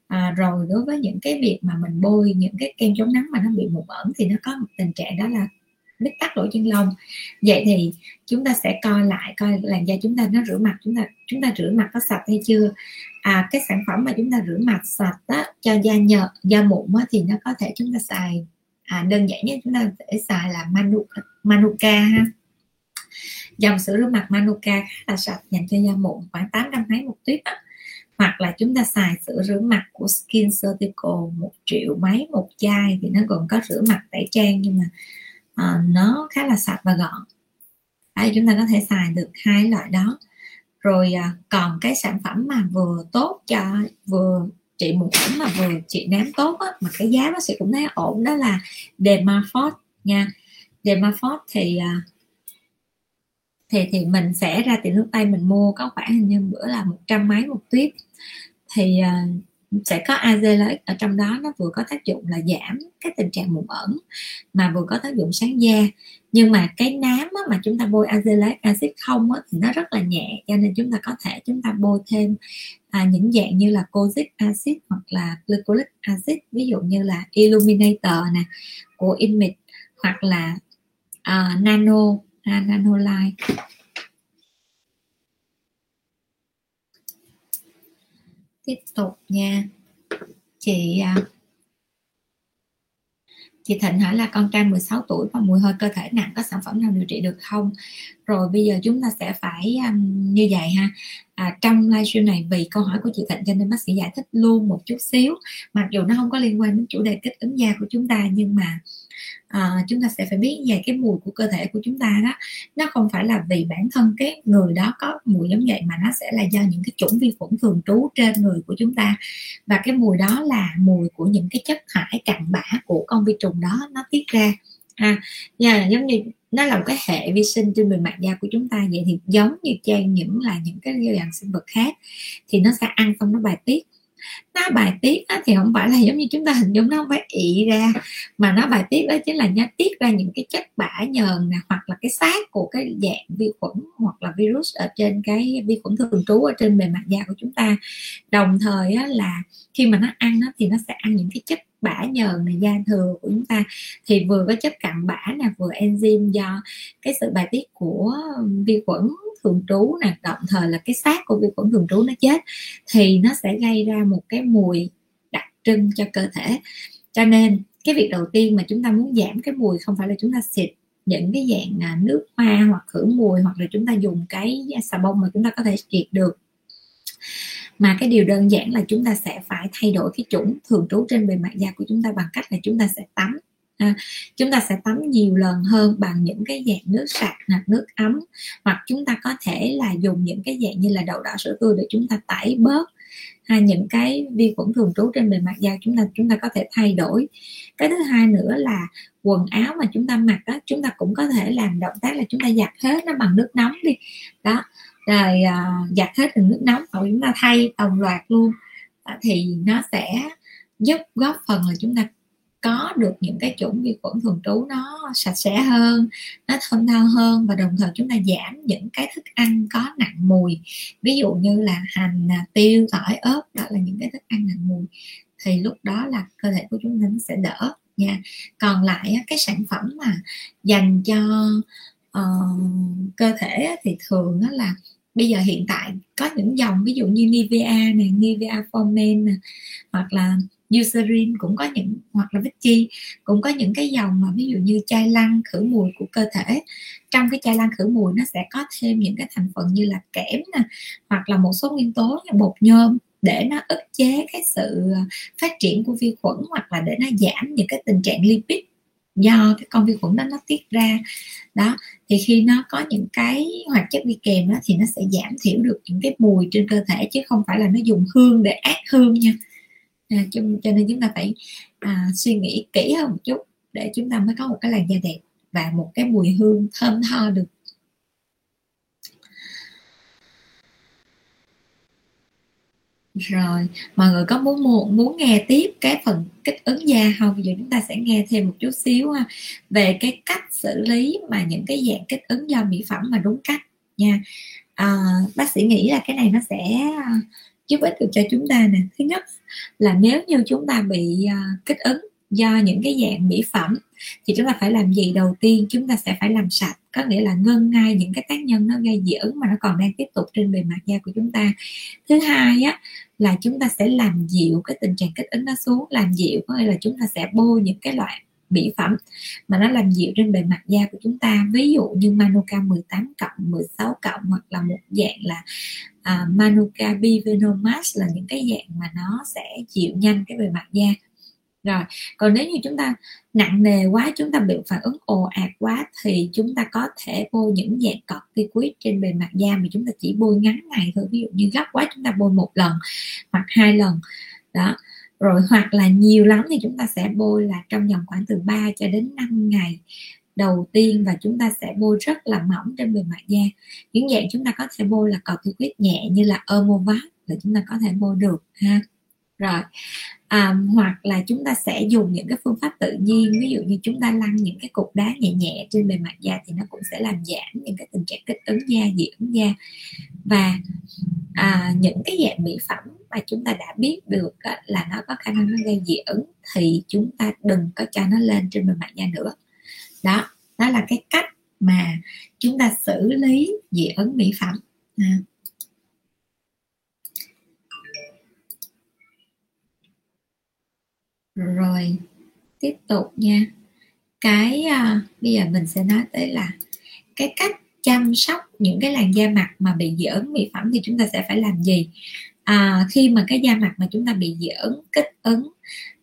À, rồi đối với những cái việc mà mình bôi những cái kem chống nắng mà nó bị mụn ẩn thì nó có một tình trạng đó là bít tắc lỗ chân lông. Vậy thì chúng ta sẽ coi lại coi làn da chúng ta nó rửa mặt chúng ta chúng ta rửa mặt có sạch hay chưa? À cái sản phẩm mà chúng ta rửa mặt sạch đó, cho da nhợt da mụn đó, thì nó có thể chúng ta xài. À, đơn giản nhất chúng ta sẽ xài là manuka, manuka ha. Dòng sữa rửa mặt manuka khá là sạch dành cho da mụn khoảng 800 mấy một tuyếp á. Hoặc là chúng ta xài sữa rửa mặt của Skin Surgical một triệu mấy một chai thì nó còn có rửa mặt tẩy trang nhưng mà uh, nó khá là sạch và gọn. Đấy, chúng ta có thể xài được hai loại đó. Rồi uh, còn cái sản phẩm mà vừa tốt cho vừa trị mụn ẩm mà vừa trị nám tốt á, mà cái giá nó sẽ cũng thấy ổn đó là Dermafort nha. Dermafort thì à, thì thì mình sẽ ra tiệm nước tây mình mua có khoảng hình như bữa là một trăm mấy một tuyếp. Thì uh, sẽ có azelaic ở trong đó nó vừa có tác dụng là giảm cái tình trạng mụn ẩn mà vừa có tác dụng sáng da. Nhưng mà cái nám á, mà chúng ta bôi azelaic acid không á, thì nó rất là nhẹ cho nên chúng ta có thể chúng ta bôi thêm à, những dạng như là kojic acid hoặc là glycolic acid ví dụ như là illuminator nè của image hoặc là uh, nano à, nanolite tiếp tục nha. Chị à, chị Thịnh hỏi là con trai 16 tuổi và mùi hơi cơ thể nặng có sản phẩm nào điều trị được không? Rồi bây giờ chúng ta sẽ phải um, như vậy ha à, trong livestream này vì câu hỏi của chị Thịnh cho nên bác sĩ giải thích luôn một chút xíu. Mặc dù nó không có liên quan đến chủ đề kích ứng da của chúng ta nhưng mà à, chúng ta sẽ phải biết về cái mùi của cơ thể của chúng ta đó. Nó không phải là vì bản thân cái người đó có mùi giống vậy mà nó sẽ là do những cái chủng vi khuẩn thường trú trên người của chúng ta. Và cái mùi đó là mùi của những cái chất thải cặn bã của con vi trùng đó nó tiết ra. À, yeah, giống như nó là một cái hệ vi sinh trên bề mặt da của chúng ta vậy thì giống như trên những là những cái dạng sinh vật khác thì nó sẽ ăn xong nó bài tiết. Nó bài tiết á, thì không phải là giống như chúng ta hình dung nó không phải ị ra mà nó bài tiết đó chính là nó tiết ra những cái chất bã nhờn nè hoặc là cái xác của cái dạng vi khuẩn hoặc là virus ở trên cái vi khuẩn thường trú ở trên bề mặt da của chúng ta. Đồng thời á, là khi mà nó ăn đó, thì nó sẽ ăn những cái chất bã nhờn này da thừa của chúng ta. Thì vừa có chất cặn bã nè, vừa enzyme do cái sự bài tiết của vi khuẩn thường trú nè, đồng thời là cái xác của vi khuẩn thường trú nó chết, thì nó sẽ gây ra một cái mùi đặc trưng cho cơ thể. Cho nên, cái việc đầu tiên mà chúng ta muốn giảm cái mùi không phải là chúng ta xịt những cái dạng là nước hoa hoặc khử mùi, hoặc là chúng ta dùng cái xà bông mà chúng ta có thể triệt được mà cái điều đơn giản là chúng ta sẽ phải thay đổi cái chủng thường trú trên bề mặt da của chúng ta bằng cách là chúng ta sẽ tắm à, chúng ta sẽ tắm nhiều lần hơn bằng những cái dạng nước sạch hoặc nước ấm. Hoặc chúng ta có thể là dùng những cái dạng như là đậu đỏ sữa tươi để chúng ta tẩy bớt hay những cái vi khuẩn thường trú trên bề mặt da chúng ta. Chúng ta có thể thay đổi. Cái thứ hai nữa là quần áo mà chúng ta mặc đó chúng ta cũng có thể làm động tác là chúng ta giặt hết nó bằng nước nóng đi. Đó rồi uh, giặt hết từng nước nóng rồi chúng ta thay đồng loạt luôn. À, thì nó sẽ giúp góp phần là chúng ta có được những cái chủng vi khuẩn thường trú nó sạch sẽ hơn nó thơm thao hơn và đồng thời chúng ta giảm những cái thức ăn có nặng mùi. Ví dụ như là hành à, tiêu tỏi ớt đó là những cái thức ăn nặng mùi. Thì lúc đó là cơ thể của chúng ta nó sẽ đỡ nha. Còn lại cái sản phẩm mà dành cho uh, cơ thể thì thường đó là bây giờ hiện tại có những dòng ví dụ như Nivea này Nivea for Men này, hoặc là Eucerin cũng có những hoặc là Vichy cũng có những cái dòng mà ví dụ như chai lăn khử mùi của cơ thể. Trong cái chai lăn khử mùi nó sẽ có thêm những cái thành phần như là kẽm nè hoặc là một số nguyên tố như bột nhôm để nó ức chế cái sự ờ, phát triển của vi khuẩn hoặc là để nó giảm những cái tình trạng lipid do cái con vi khuẩn đó nó tiết ra. Đó thì khi nó có những cái hoạt chất đi kèm đó thì nó sẽ giảm thiểu được những cái mùi trên cơ thể chứ không phải là nó dùng hương để ác hương nha. À, cho, cho nên chúng ta phải à, suy nghĩ kỹ hơn một chút để chúng ta mới có một cái làn da đẹp và một cái mùi hương thơm tho được rồi mọi người có muốn muốn muốn nghe tiếp cái phần kích ứng da không? Bây giờ chúng ta sẽ nghe thêm một chút xíu ha, về cái cách xử lý mà những cái dạng kích ứng do mỹ phẩm mà đúng cách nha. À, bác sĩ nghĩ là cái này nó sẽ à, giúp ích được cho chúng ta nè. Thứ nhất là nếu như chúng ta bị à, kích ứng do những cái dạng mỹ phẩm thì chúng ta phải làm gì đầu tiên? Chúng ta sẽ phải làm sạch có nghĩa là ngưng ngay những cái tác nhân nó gây dị ứng mà nó còn đang tiếp tục trên bề mặt da của chúng ta. Thứ hai á là chúng ta sẽ làm dịu cái tình trạng kích ứng nó xuống. Làm dịu có nghĩa là chúng ta sẽ bôi những cái loại mỹ phẩm mà nó làm dịu trên bề mặt da của chúng ta. Ví dụ như Manuka 18 cộng 16 cộng hoặc là một dạng là uh, Manuka Bivenomax là những cái dạng mà nó sẽ dịu nhanh cái bề mặt da rồi, còn nếu như chúng ta nặng nề quá, chúng ta bị phản ứng ồ ạt quá thì chúng ta có thể bôi những dạng corticoid trên bề mặt da mà chúng ta chỉ bôi ngắn ngày thôi. Ví dụ như gấp quá chúng ta bôi một lần hoặc hai lần. Đó, rồi hoặc là nhiều lắm thì chúng ta sẽ bôi là trong vòng khoảng từ 3 cho đến 5 ngày đầu tiên và chúng ta sẽ bôi rất là mỏng trên bề mặt da. Những dạng chúng ta có thể bôi là corticoid nhẹ như là omovac là chúng ta có thể bôi được ha rồi à, hoặc là chúng ta sẽ dùng những cái phương pháp tự nhiên ví dụ như chúng ta lăn những cái cục đá nhẹ nhẹ trên bề mặt da thì nó cũng sẽ làm giảm những cái tình trạng kích ứng da dị ứng da. Và à, những cái dạng mỹ phẩm mà chúng ta đã biết được á, là nó có khả năng nó gây dị ứng thì chúng ta đừng có cho nó lên trên bề mặt da nữa. Đó đó là cái cách mà chúng ta xử lý dị ứng mỹ phẩm. À. rồi tiếp tục nha. Cái à, bây giờ mình sẽ nói tới là cái cách chăm sóc những cái làn da mặt mà bị dị ứng mỹ phẩm thì chúng ta sẽ phải làm gì? À, khi mà cái da mặt mà chúng ta bị dị ứng kích ứng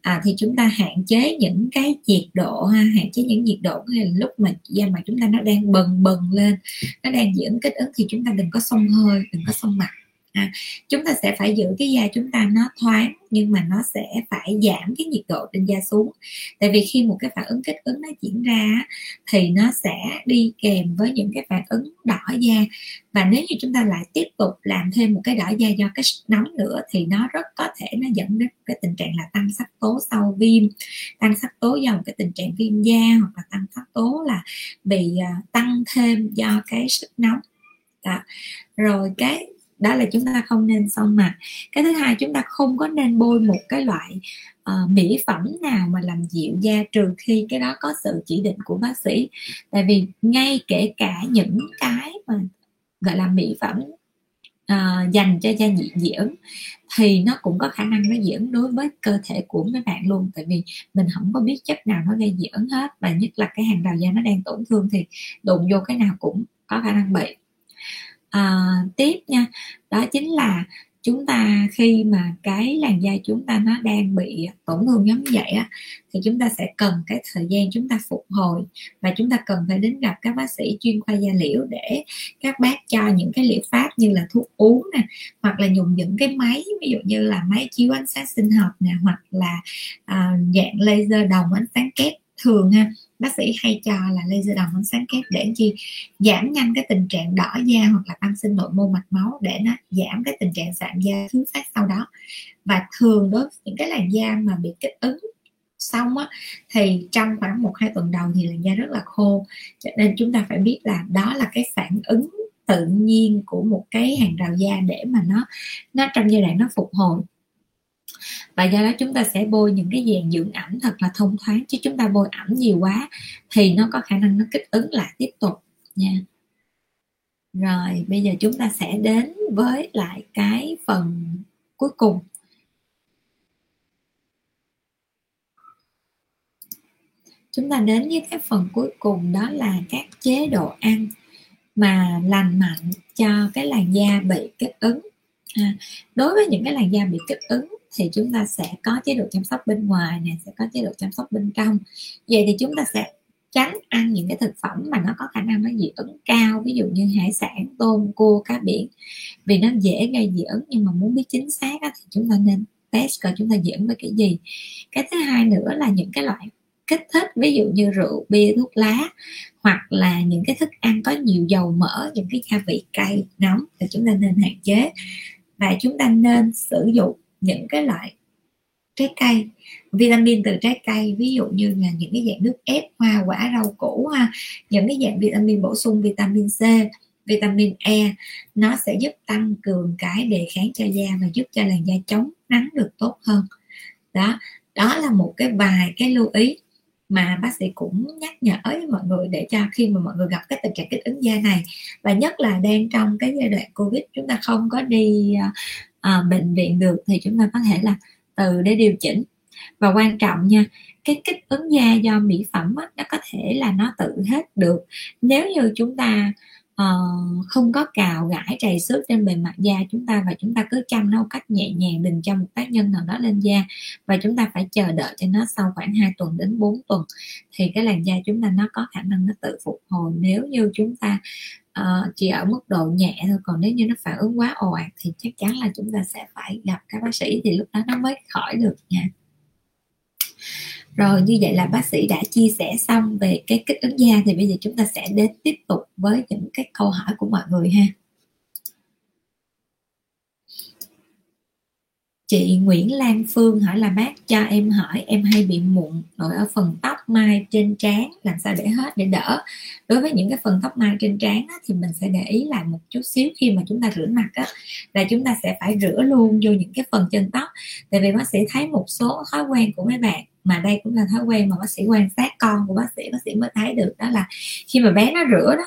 à, thì chúng ta hạn chế những cái nhiệt độ ha hạn chế những nhiệt độ. Là lúc mà da mặt chúng ta nó đang bừng bừng lên nó đang dị ứng kích ứng thì chúng ta đừng có xông hơi đừng có xông mặt à, chúng ta sẽ phải giữ cái da chúng ta nó thoáng nhưng mà nó sẽ phải giảm cái nhiệt độ trên da xuống. Tại vì khi một cái phản ứng kích ứng nó diễn ra thì nó sẽ đi kèm với những cái phản ứng đỏ da. Và nếu như chúng ta lại tiếp tục làm thêm một cái đỏ da do cái nóng nữa thì nó rất có thể nó dẫn đến cái tình trạng là tăng sắc tố sau viêm. Tăng sắc tố do một cái tình trạng viêm da hoặc là tăng sắc tố là bị à, tăng thêm do cái sức nóng. Đó. rồi cái đó là chúng ta không nên son mặt cái thứ hai chúng ta không có nên bôi một cái loại uh, mỹ phẩm nào mà làm dịu da trừ khi cái đó có sự chỉ định của bác sĩ. Tại vì ngay kể cả những cái mà gọi là mỹ phẩm uh, dành cho da dị dị ứng thì nó cũng có khả năng nó dị ứng đối với cơ thể của mấy bạn luôn. Tại vì mình không có biết chất nào nó gây dị ứng hết và nhất là cái hàng rào da nó đang tổn thương thì đụng vô cái nào cũng có khả năng bị à, tiếp nha. Đó chính là chúng ta khi mà cái làn da chúng ta nó đang bị tổn thương giống vậy á thì chúng ta sẽ cần cái thời gian chúng ta phục hồi và chúng ta cần phải đến gặp các bác sĩ chuyên khoa da liễu để các bác cho những cái liệu pháp như là thuốc uống nè hoặc là dùng những cái máy ví dụ như là máy chiếu ánh sáng sinh học nè hoặc là à, dạng laser đồng ánh sáng kép thường ha bác sĩ hay cho là laser đồng ánh sáng kép để chi? Giảm nhanh cái tình trạng đỏ da hoặc là tăng sinh nội mô mạch máu để nó giảm cái tình trạng sạm da thứ phát sau đó. Và thường đối với những cái làn da mà bị kích ứng xong á, thì trong khoảng một hai tuần đầu thì làn da rất là khô. Cho nên chúng ta phải biết là đó là cái phản ứng tự nhiên của một cái hàng rào da để mà nó nó trong giai đoạn nó phục hồi và do đó chúng ta sẽ bôi những cái dàn dưỡng ẩm thật là thông thoáng chứ chúng ta bôi ẩm nhiều quá thì nó có khả năng nó kích ứng lại tiếp tục nha. Rồi bây giờ chúng ta sẽ đến với lại cái phần cuối cùng. Chúng ta đến với cái phần cuối cùng đó là các chế độ ăn mà lành mạnh cho cái làn da bị kích ứng. À, đối với những cái làn da bị kích ứng thì chúng ta sẽ có chế độ chăm sóc bên ngoài nè sẽ có chế độ chăm sóc bên trong. Vậy thì chúng ta sẽ tránh ăn những cái thực phẩm mà nó có khả năng nó dị ứng cao ví dụ như hải sản tôm cua cá biển. Vì nó dễ gây dị ứng nhưng mà muốn biết chính xác á, thì chúng ta nên test coi chúng ta dị ứng với cái gì. Cái thứ hai nữa là những cái loại kích thích ví dụ như rượu bia thuốc lá hoặc là những cái thức ăn có nhiều dầu mỡ những cái gia vị cay nóng thì chúng ta nên hạn chế. Và chúng ta nên sử dụng những cái loại trái cây, vitamin từ trái cây, ví dụ như là những cái dạng nước ép, hoa, quả, rau củ, ha, những cái dạng vitamin bổ sung vitamin C, vitamin E nó sẽ giúp tăng cường cái đề kháng cho da và giúp cho làn da chống nắng được tốt hơn. Đó đó là một cái vài cái lưu ý mà bác sĩ cũng nhắc nhở với mọi người để cho khi mà mọi người gặp cái tình trạng kích ứng da này, và nhất là đang trong cái giai đoạn covid, chúng ta không có đi à, uh, bệnh viện được thì chúng ta có thể là từ để điều chỉnh. Và quan trọng nha cái kích ứng da do mỹ phẩm á, nó có thể là nó tự hết được. Nếu như chúng ta uh, không có cào gãi trầy xước trên bề mặt da chúng ta và chúng ta cứ chăm nó cách nhẹ nhàng đừng cho một tác nhân nào đó lên da và chúng ta phải chờ đợi cho nó sau khoảng 2 tuần đến 4 tuần thì cái làn da chúng ta nó có khả năng nó tự phục hồi. Nếu như chúng ta uh, chỉ ở mức độ nhẹ thôi còn nếu như nó phản ứng quá ồ ạt thì chắc chắn là chúng ta sẽ phải gặp các bác sĩ thì lúc đó nó mới khỏi được nha. Rồi như vậy là bác sĩ đã chia sẻ xong về cái kích ứng da thì bây giờ chúng ta sẽ đến tiếp tục với những cái câu hỏi của mọi người ha. Chị Nguyễn Lan Phương hỏi là bác cho em hỏi em hay bị mụn nổi ở phần tóc mai trên trán. Làm sao để hết để đỡ? Đối với những cái phần tóc mai trên trán á, thì mình sẽ để ý lại một chút xíu khi mà chúng ta rửa mặt á, là chúng ta sẽ phải rửa luôn vô những cái phần chân tóc. Tại vì bác sĩ thấy một số thói quen của mấy bạn mà đây cũng là thói quen mà bác sĩ quan sát con của bác sĩ bác sĩ mới thấy được đó là khi mà bé nó rửa đó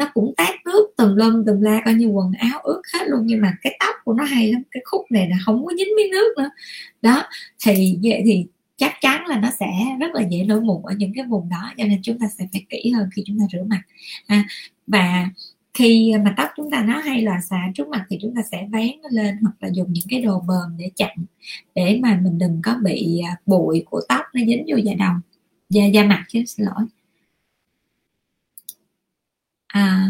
nó cũng tát nước tùm lum tùm la coi như quần áo ướt hết luôn nhưng mà cái tóc của nó hay lắm cái khúc này là không có dính miếng nước nữa. Đó thì vậy thì chắc chắn là nó sẽ rất là dễ nổi mụn ở những cái vùng đó cho nên chúng ta sẽ phải kỹ hơn khi chúng ta rửa mặt. À, và khi mà tóc chúng ta nó hay là xả trước mặt thì chúng ta sẽ vén nó lên hoặc là dùng những cái đồ bờm để chặn để mà mình đừng có bị à, bụi của tóc nó dính vô da đầu da da mặt chứ xin lỗi à,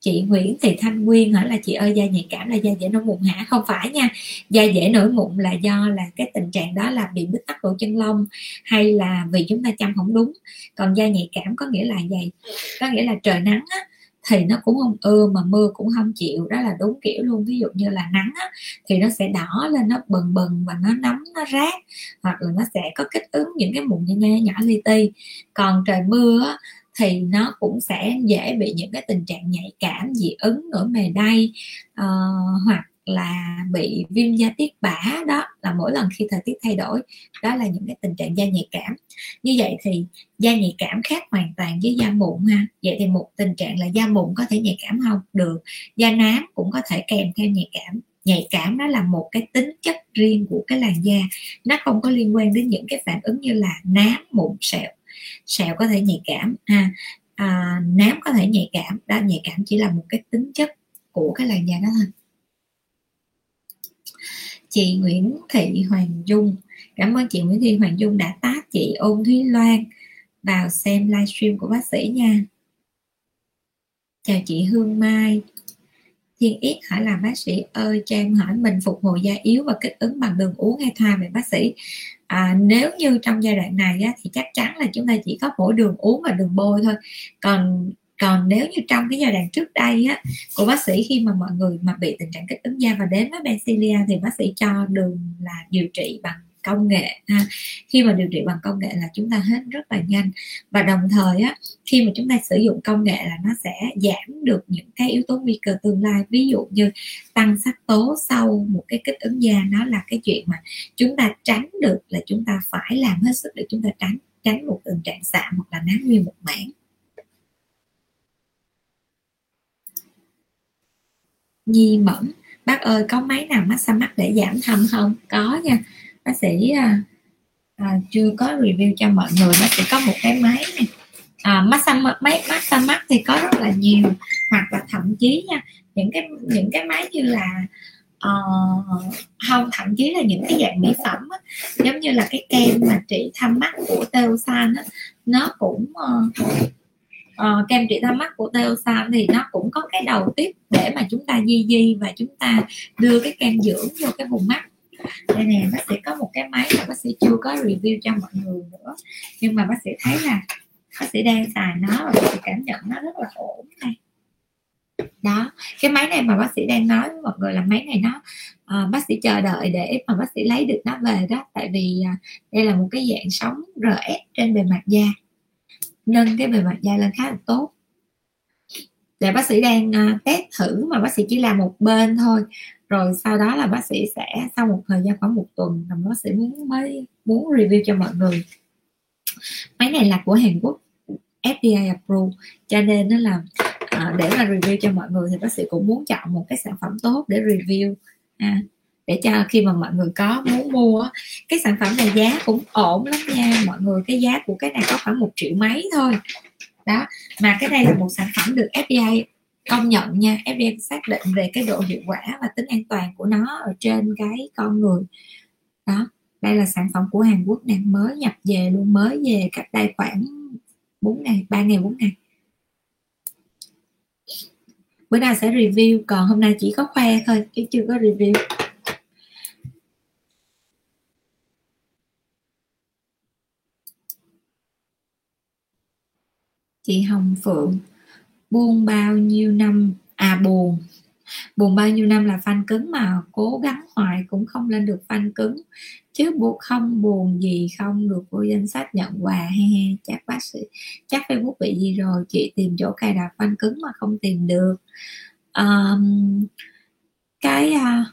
chị Nguyễn Thị Thanh Nguyên hỏi là chị ơi da nhạy cảm là da dễ nổi mụn hả? Không phải nha. Da dễ nổi mụn là do là cái tình trạng đó là bị bít tắc lỗ chân lông hay là vì chúng ta chăm không đúng. Còn da nhạy cảm có nghĩa là gì có nghĩa là trời nắng á, thì nó cũng không ưa mà mưa cũng không chịu. Đó là đúng kiểu luôn. Ví dụ như là nắng á, thì nó sẽ đỏ lên nó bừng bừng và nó nóng nó rát. Hoặc là nó sẽ có kích ứng những cái mụn nhỏ nhỏ li ti. Còn trời mưa á, thì nó cũng sẽ dễ bị những cái tình trạng nhạy cảm dị ứng nổi mề đay uh, hoặc là bị viêm da tiết bã đó là mỗi lần khi thời tiết thay đổi đó là những cái tình trạng da nhạy cảm. Như vậy thì da nhạy cảm khác hoàn toàn với da mụn ha. Vậy thì một tình trạng là da mụn có thể nhạy cảm không? Được. Da nám cũng có thể kèm theo nhạy cảm. Nhạy cảm nó là một cái tính chất riêng của cái làn da. Nó không có liên quan đến những cái phản ứng như là nám mụn sẹo sẹo có thể nhạy cảm ha. À, nám có thể nhạy cảm đó nhạy cảm chỉ là một cái tính chất của cái làn da đó thôi. Chị Nguyễn Thị Hoàng Dung cảm ơn chị Nguyễn Thị Hoàng Dung đã tác chị Ôn Thúy Loan vào xem livestream của bác sĩ nha. Chào chị Hương Mai. Thiên Yết hỏi là bác sĩ ơi cho em hỏi mình phục hồi da yếu và kích ứng bằng đường uống hay thoa về bác sĩ? À, nếu như trong giai đoạn này á, thì chắc chắn là chúng ta chỉ có mỗi đường uống và đường bôi thôi. Còn còn nếu như trong cái giai đoạn trước đây á của bác sĩ khi mà mọi người mà bị tình trạng kích ứng da và đến với Bencilia thì bác sĩ cho đường là điều trị bằng công nghệ, ha. khi mà điều trị bằng công nghệ là chúng ta hết rất là nhanh. Và đồng thời á, khi mà chúng ta sử dụng công nghệ là nó sẽ giảm được những cái yếu tố nguy cơ tương lai. Ví dụ như tăng sắc tố sau một cái kích ứng da, nó là cái chuyện mà chúng ta tránh được là chúng ta phải làm hết sức để chúng ta tránh tránh một tình trạng sạm hoặc là nám nguyên một mảng. Nhi mẫn, bác ơi, có máy nào massage mắt để giảm thâm không? Có nha bác sĩ à, à, chưa có review cho mọi người nó sẽ có một cái máy này à, massage máy massage mắt thì có rất là nhiều hoặc là thậm chí nha những cái những cái máy như là uh, không thậm chí là những cái dạng mỹ phẩm á, giống như là cái kem mà trị thâm mắt của Teosan á, nó cũng uh, uh, kem trị thâm mắt của Teosan thì nó cũng có cái đầu tiếp để mà chúng ta di di và chúng ta đưa cái kem dưỡng vô cái vùng mắt đây nè bác sĩ có một cái máy mà bác sĩ chưa có review cho mọi người nữa nhưng mà bác sĩ thấy là bác sĩ đang xài nó và bác sĩ cảm nhận nó rất là ổn này đó cái máy này mà bác sĩ đang nói với mọi người là máy này nó uh, bác sĩ chờ đợi để mà bác sĩ lấy được nó về đó tại vì uh, đây là một cái dạng sóng RF trên bề mặt da nâng cái bề mặt da lên khá là tốt để bác sĩ đang uh, test thử mà bác sĩ chỉ làm một bên thôi rồi sau đó là bác sĩ sẽ sau một thời gian khoảng một tuần là bác sĩ muốn mới muốn review cho mọi người. Máy này là của Hàn Quốc FDA approved. Cho nên nó là à, để mà review cho mọi người thì bác sĩ cũng muốn chọn một cái sản phẩm tốt để review à, để cho khi mà mọi người có muốn mua cái sản phẩm này giá cũng ổn lắm nha. Mọi người cái giá của cái này có khoảng một triệu mấy thôi. Đó mà cái đây là một sản phẩm được FDA công nhận nha FDA xác định về cái độ hiệu quả và tính an toàn của nó ở trên cái con người. Đó, đây là sản phẩm của Hàn Quốc nè, mới nhập về luôn, mới về cách đây khoảng 4 ngày 3 ngày 4 ngày. Bữa nào sẽ review, còn hôm nay chỉ có khoe thôi, chứ chưa có review. Chị Hồng Phượng buông bao nhiêu năm? À buồn. Buồn bao nhiêu năm là phanh cứng mà cố gắng hoài cũng không lên được phanh cứng. Chứ buộc không buồn gì không được vô danh sách nhận quà he he. Chắc bác sĩ chắc facebook bị gì rồi chị tìm chỗ cài đặt phanh cứng mà không tìm được. Um, cái à,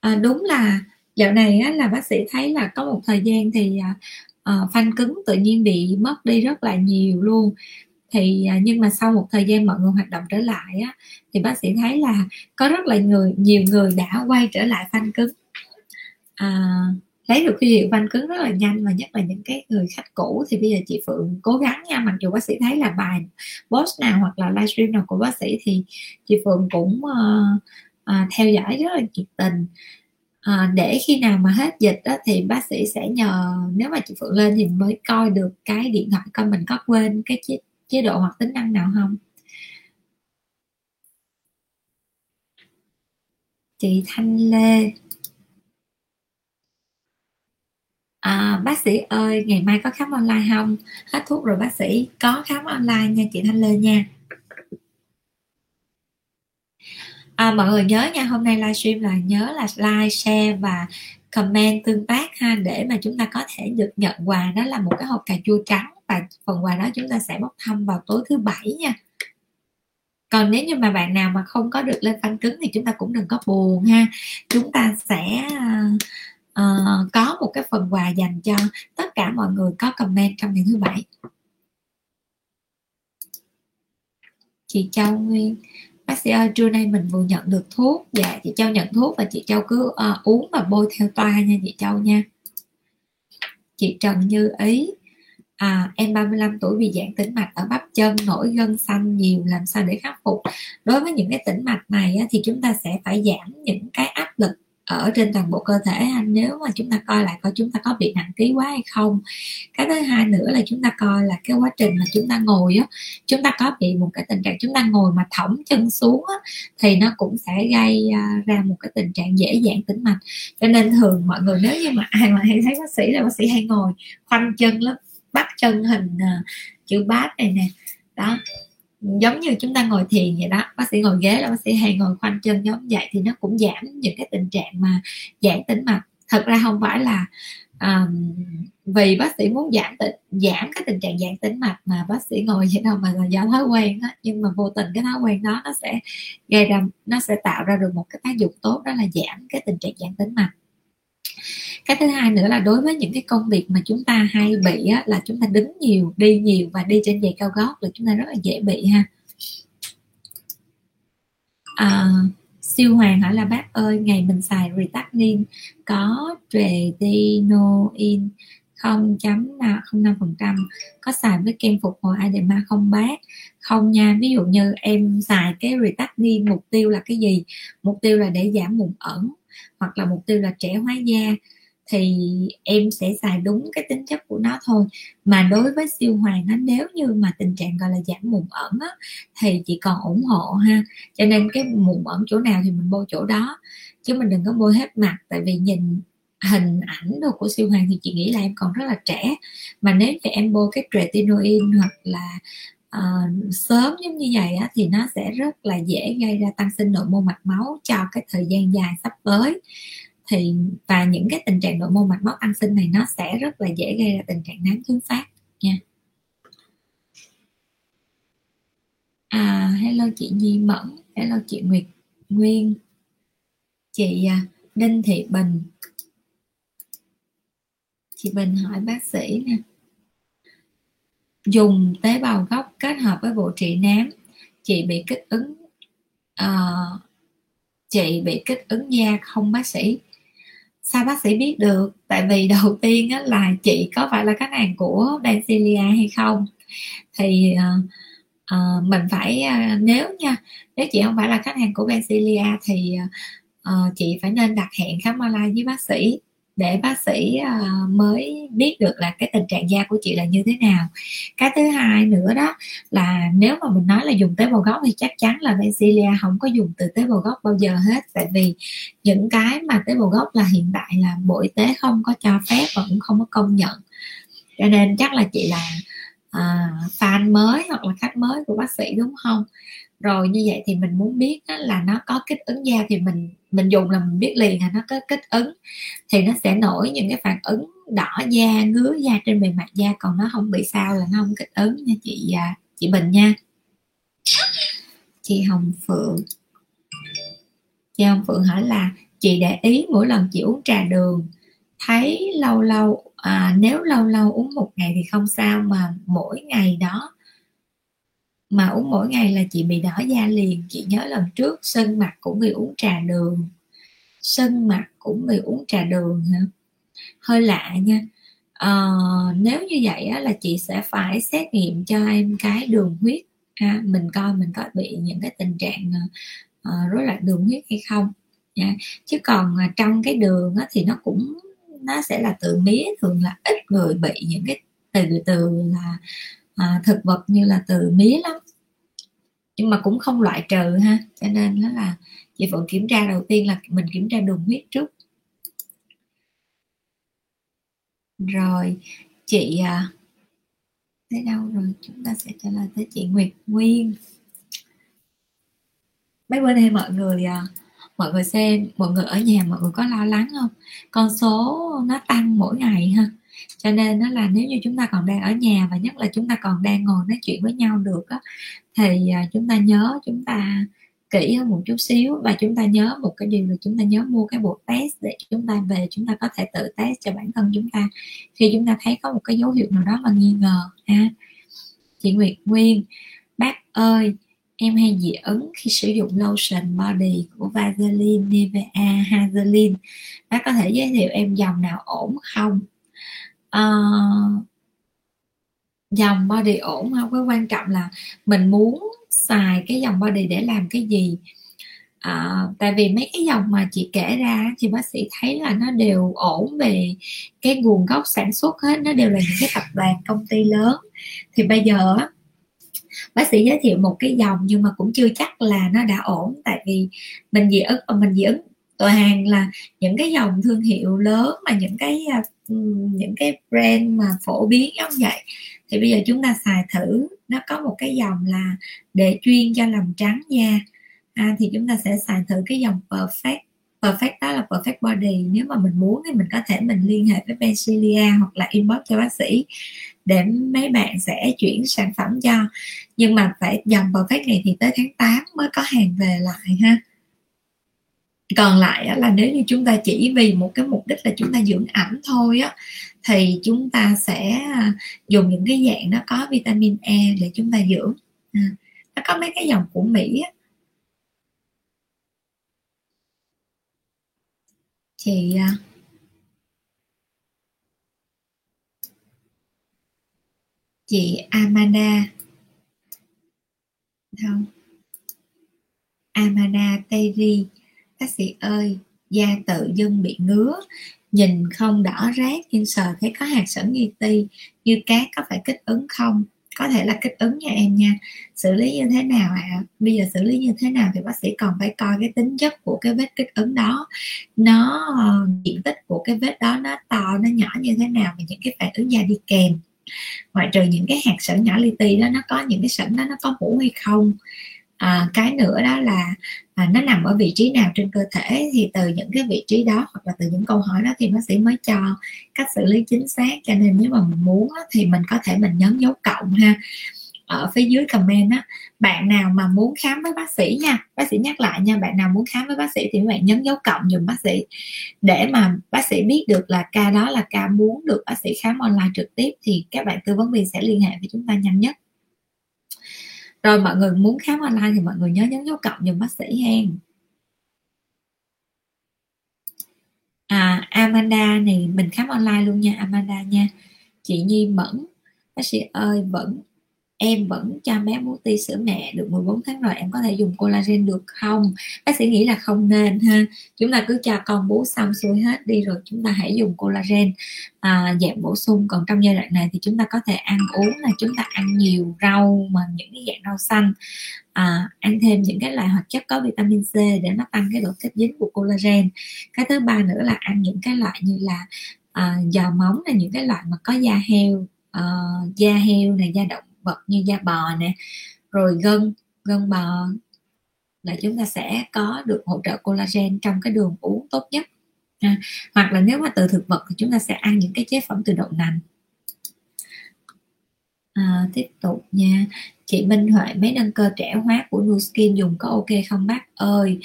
à, đúng là dạo này á, là bác sĩ thấy là có một thời gian thì à, ờ, à, phanh cứng tự nhiên bị mất đi rất là nhiều luôn thì à, nhưng mà sau một thời gian mọi người hoạt động trở lại á, thì bác sĩ thấy là có rất là người nhiều người đã quay trở lại phanh cứng. À, lấy được cái hiệu phanh cứng rất là nhanh và nhất là những cái người khách cũ thì bây giờ chị Phượng cố gắng nha mặc dù bác sĩ thấy là bài post nào hoặc là livestream nào của bác sĩ thì chị Phượng cũng uh, uh, theo dõi rất là nhiệt tình. À, để khi nào mà hết dịch đó, thì bác sĩ sẽ nhờ nếu mà chị Phượng lên thì mới coi được cái điện thoại coi mình có quên cái chế, độ hoặc tính năng nào không? Chị Thanh Lê. À, bác sĩ ơi ngày mai có khám online không? Hết thuốc rồi bác sĩ. Có khám online nha chị Thanh Lê nha. À, mọi người nhớ nha hôm nay livestream là nhớ là like share và comment tương tác ha để mà chúng ta có thể được nhận quà. Đó là một cái hộp cà chua trắng và phần quà đó chúng ta sẽ bốc thăm vào tối thứ bảy nha. Còn nếu như mà bạn nào mà không có được lên phanh cứng thì chúng ta cũng đừng có buồn ha. Chúng ta sẽ uh, có một cái phần quà dành cho tất cả mọi người có comment trong ngày thứ bảy. Chị Châu Nguyên bác sĩ ơi trưa nay mình vừa nhận được thuốc. Dạ chị Châu nhận thuốc và chị Châu cứ uh, uống và bôi theo toa nha chị Châu nha. Chị Trần Như Ý à, em 35 tuổi bị giãn tĩnh mạch ở bắp chân nổi gân xanh nhiều làm sao để khắc phục? Đối với những cái tĩnh mạch này á, thì chúng ta sẽ phải giảm những cái áp lực ở trên toàn bộ cơ thể nếu mà chúng ta coi lại coi chúng ta có bị nặng ký quá hay không. Cái thứ hai nữa là chúng ta coi là cái quá trình mà chúng ta ngồi á chúng ta có bị một cái tình trạng chúng ta ngồi mà thõng chân xuống á thì nó cũng sẽ gây à, ra một cái tình trạng dễ dàng tĩnh mạch. Cho nên thường mọi người nếu như mà ai mà hay thấy bác sĩ là bác sĩ hay ngồi khoanh chân lắm bắt chân hình uh, chữ bát này nè. Đó giống như chúng ta ngồi thiền vậy đó bác sĩ ngồi ghế là bác sĩ hay ngồi khoanh chân giống vậy thì nó cũng giảm những cái tình trạng mà giãn tĩnh mạch. Thật ra không phải là um, vì bác sĩ muốn giảm tĩnh giảm cái tình trạng giãn tĩnh mạch mà bác sĩ ngồi vậy đâu mà là do thói quen đó nhưng mà vô tình cái thói quen đó nó sẽ gây ra nó sẽ tạo ra được một cái tác dụng tốt đó là giảm cái tình trạng giãn tĩnh mạch cái thứ hai nữa là đối với những cái công việc mà chúng ta hay bị á, là chúng ta đứng nhiều đi nhiều và đi trên giày cao gót là chúng ta rất là dễ bị ha. À, siêu hoàng hỏi là bác ơi ngày mình xài retardin có tretinoin 0.05% có xài với kem phục hồi adema không bác? Không nha ví dụ như em xài cái retardin mục tiêu là cái gì? Mục tiêu là để giảm mụn ẩn hoặc là mục tiêu là trẻ hóa da thì em sẽ xài đúng cái tính chất của nó thôi. Mà đối với siêu hoàng nó nếu như mà tình trạng gọi là giảm mụn ẩn á, thì chị còn ủng hộ ha. Cho nên cái mụn ẩn chỗ nào thì mình bôi chỗ đó. Chứ mình đừng có bôi hết mặt tại vì nhìn hình ảnh đồ của siêu hoàng thì chị nghĩ là em còn rất là trẻ. Mà nếu như em bôi cái tretinoin hoặc là uh, sớm giống như vậy á, thì nó sẽ rất là dễ gây ra tăng sinh nội mô mạch máu cho cái thời gian dài sắp tới thì và những cái tình trạng nội mô mạch máu tăng sinh này nó sẽ rất là dễ gây ra tình trạng nám thứ phát nha. À hello chị Nhi Mẫn hello chị Nguyệt Nguyên chị à, Đinh Thị Bình. Chị Bình hỏi bác sĩ nè. Dùng tế bào gốc kết hợp với bộ trị nám chị bị kích ứng uh, chị bị kích ứng da không bác sĩ sao bác sĩ biết được? Tại vì đầu tiên á, là chị có phải là khách hàng của Benzilia hay không? Thì uh, uh, mình phải uh, nếu nha nếu chị không phải là khách hàng của Benzilia thì uh, chị phải nên đặt hẹn khám online với bác sĩ để bác sĩ uh, mới biết được là cái tình trạng da của chị là như thế nào. Cái thứ hai nữa đó là nếu mà mình nói là dùng tế bào gốc thì chắc chắn là Benzilia không có dùng từ tế bào gốc bao giờ hết. Tại vì những cái mà tế bào gốc là hiện tại là bộ y tế không có cho phép và cũng không có công nhận. Cho nên chắc là chị là à, fan mới hoặc là khách mới của bác sĩ đúng không? Rồi như vậy thì mình muốn biết là nó có kích ứng da thì mình mình dùng là mình biết liền là nó có kích ứng. Thì nó sẽ nổi những cái phản ứng đỏ da ngứa da trên bề mặt da còn nó không bị sao là nó không kích ứng nha chị à, chị Bình nha. Chị Hồng Phượng. Chị Hồng Phượng hỏi là chị để ý mỗi lần chị uống trà đường thấy lâu lâu à, nếu lâu lâu uống một ngày thì không sao mà mỗi ngày đó mà uống mỗi ngày là chị bị đỏ da liền. Chị nhớ lần trước sân mặt cũng vì uống trà đường. Sân mặt cũng vì uống trà đường hả? Hơi lạ nha. À, nếu như vậy á, là chị sẽ phải xét nghiệm cho em cái đường huyết. Ha mình coi mình có bị những cái tình trạng uh, rối loạn đường huyết hay không. Nha. chứ còn uh, trong cái đường á, thì nó cũng nó sẽ là tự mía thường là ít người bị những cái từ từ là à, thực vật như là từ mía lắm. Nhưng mà cũng không loại trừ ha cho nên đó là chị vẫn kiểm tra đầu tiên là mình kiểm tra đường huyết trước. Rồi chị à, tới đâu rồi? Chúng ta sẽ trả lời tới chị Nguyệt Nguyên. Mấy bữa nay mọi người à, mọi người xem mọi người ở nhà mọi người có lo lắng không? Con số nó tăng mỗi ngày ha cho nên nó là nếu như chúng ta còn đang ở nhà và nhất là chúng ta còn đang ngồi nói chuyện với nhau được á, thì chúng ta nhớ chúng ta kỹ hơn một chút xíu và chúng ta nhớ một cái điều là chúng ta nhớ mua cái bộ test để chúng ta về chúng ta có thể tự test cho bản thân chúng ta khi chúng ta thấy có một cái dấu hiệu nào đó mà nghi ngờ ha chị Nguyệt Nguyên bác ơi em hay dị ứng khi sử dụng lotion body của Vaseline Nivea Hazeline bác có thể giới thiệu em dòng nào ổn không uh, dòng body ổn không? Cái quan trọng là mình muốn xài cái dòng body để làm cái gì? À, tại vì mấy cái dòng mà chị kể ra thì bác sĩ thấy là nó đều ổn về cái nguồn gốc sản xuất hết nó đều là những cái tập đoàn công ty lớn. Thì bây giờ bác sĩ giới thiệu một cái dòng nhưng mà cũng chưa chắc là nó đã ổn. Tại vì mình dị ứng ờ, mình dị ứng toàn là những cái dòng thương hiệu lớn mà những cái à, những cái brand mà phổ biến giống vậy. Thì bây giờ chúng ta xài thử nó có một cái dòng là để chuyên cho làm trắng da à, thì chúng ta sẽ xài thử cái dòng perfect. Perfect đó là perfect body. Nếu mà mình muốn thì mình có thể mình liên hệ với Benzilia hoặc là inbox cho bác sĩ để mấy bạn sẽ chuyển sản phẩm cho. Nhưng mà phải dòng perfect này thì tới tháng 8 mới có hàng về lại ha còn lại là nếu như chúng ta chỉ vì một cái mục đích là chúng ta dưỡng ẩm thôi á thì chúng ta sẽ à, dùng những cái dạng nó có vitamin E để chúng ta dưỡng. À, nó có mấy cái dòng của Mỹ á. Chị à, chị Amanda. Không? Amanda Terry bác sĩ ơi, da tự dưng bị ngứa, nhìn không đỏ rát, nhưng sờ thấy có hạt sẩn nghi ti. Như cá có phải kích ứng không? Có thể là kích ứng nha em nha. Xử lý như thế nào ạ? À? bây giờ xử lý như thế nào thì bác sĩ còn phải coi cái tính chất của cái vết kích ứng đó. Nó, diện tích của cái vết đó nó to, nó nhỏ như thế nào và những cái phản ứng da đi kèm. Ngoại trừ những cái hạt sẩn nhỏ li ti đó, nó có những cái sẩn đó nó có mũ hay không? À, cái nữa đó là à, nó nằm ở vị trí nào trên cơ thể thì từ những cái vị trí đó hoặc là từ những câu hỏi đó thì bác sĩ mới cho cách xử lý chính xác. Cho nên nếu mà mình muốn đó, thì mình có thể mình nhấn dấu cộng ha. Ở phía dưới comment á bạn nào mà muốn khám với bác sĩ nha bác sĩ nhắc lại nha bạn nào muốn khám với bác sĩ thì các bạn nhấn dấu cộng dùm bác sĩ. Để mà bác sĩ biết được là ca đó là ca muốn được bác sĩ khám online trực tiếp thì các bạn tư vấn viên sẽ liên hệ với chúng ta nhanh nhất rồi mọi người muốn khám online thì mọi người nhớ nhấn dấu cộng dùm bác sĩ hen à Amanda này, mình khám online luôn nha, Amanda nha. Chị Nhi Mẫn, bác sĩ ơi vẫn em vẫn cho bé bú ti sữa mẹ được 14 tháng rồi em có thể dùng collagen được không? Bác sĩ nghĩ là không nên ha. Chúng ta cứ cho con bú xong xuôi hết đi rồi chúng ta hãy dùng collagen à, dạng bổ sung. Còn trong giai đoạn này thì chúng ta có thể ăn uống là chúng ta ăn nhiều rau mà những cái dạng rau xanh à, ăn thêm những cái loại hoạt chất có vitamin C để nó tăng cái độ kết dính của collagen. Cái thứ ba nữa là ăn những cái loại như là à, giò móng là những cái loại mà có da heo uh, da heo này da động vật như da bò nè rồi gân gân bò là chúng ta sẽ có được hỗ trợ collagen trong cái đường uống tốt nhất. À, hoặc là nếu mà từ thực vật thì chúng ta sẽ ăn những cái chế phẩm từ đậu nành. À, tiếp tục nha. Chị Minh Huệ mấy nâng cơ trẻ hóa của Nuskin dùng có ok không bác? Ơi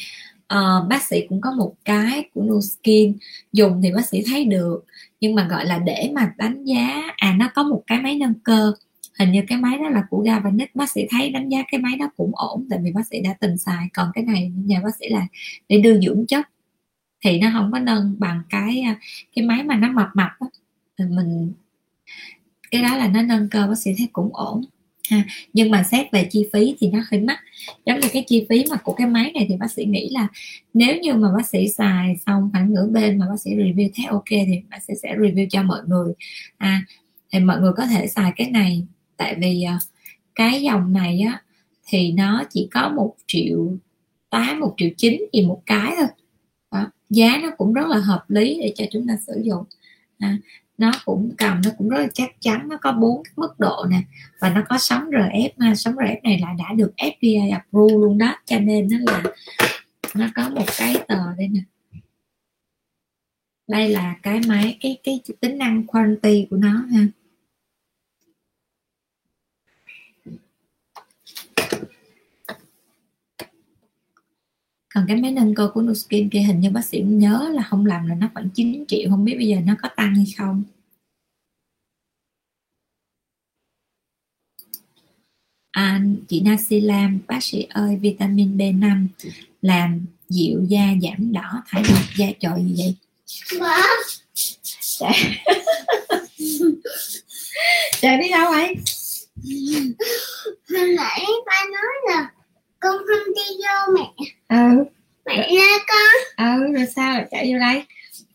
à, bác sĩ cũng có một cái của Nuskin dùng thì bác sĩ thấy được. Nhưng mà gọi là để mà đánh giá à nó có một cái máy nâng cơ hình như cái máy đó là của Galvanic bác sĩ thấy đánh giá cái máy đó cũng ổn tại vì bác sĩ đã từng xài. Còn cái này nhà bác sĩ là để đưa dưỡng chất. Thì nó không có nâng bằng cái à, cái máy mà nó mập mập á. Thì mình cái đó là nó nâng cơ bác sĩ thấy cũng ổn ha. nhưng mà xét về chi phí thì nó hơi mắc. Giống như cái chi phí mà của cái máy này thì bác sĩ nghĩ là nếu như mà bác sĩ xài xong khoảng nửa bên mà bác sĩ review thấy ok thì bác sĩ sẽ review cho mọi người à, thì mọi người có thể xài cái này tại vì à, cái dòng này á thì nó chỉ có một triệu tám một triệu chín thì một cái thôi. Đó. giá nó cũng rất là hợp lý để cho chúng ta sử dụng. À, nó cũng cầm nó cũng rất là chắc chắn nó có bốn mức độ nè và nó có sóng RF mà sóng RF này là đã được FDA approve luôn đó cho nên nó là nó có một cái tờ đây nè. Đây là cái máy cái cái tính năng quality của nó ha. Còn cái máy nâng cơ của Nuskin kia hình như bác sĩ nhớ là không làm là nó khoảng 9 triệu không biết bây giờ nó có tăng hay không. À, chị Nasi Lam bác sĩ ơi vitamin B5 làm dịu da giảm đỏ thải độc da trời gì vậy? Chạy chạy đi đâu vậy hồi nãy ba nói là con không đi vô mẹ. Ừ. Mẹ ra con. Ừ rồi sao lại chạy vô đây?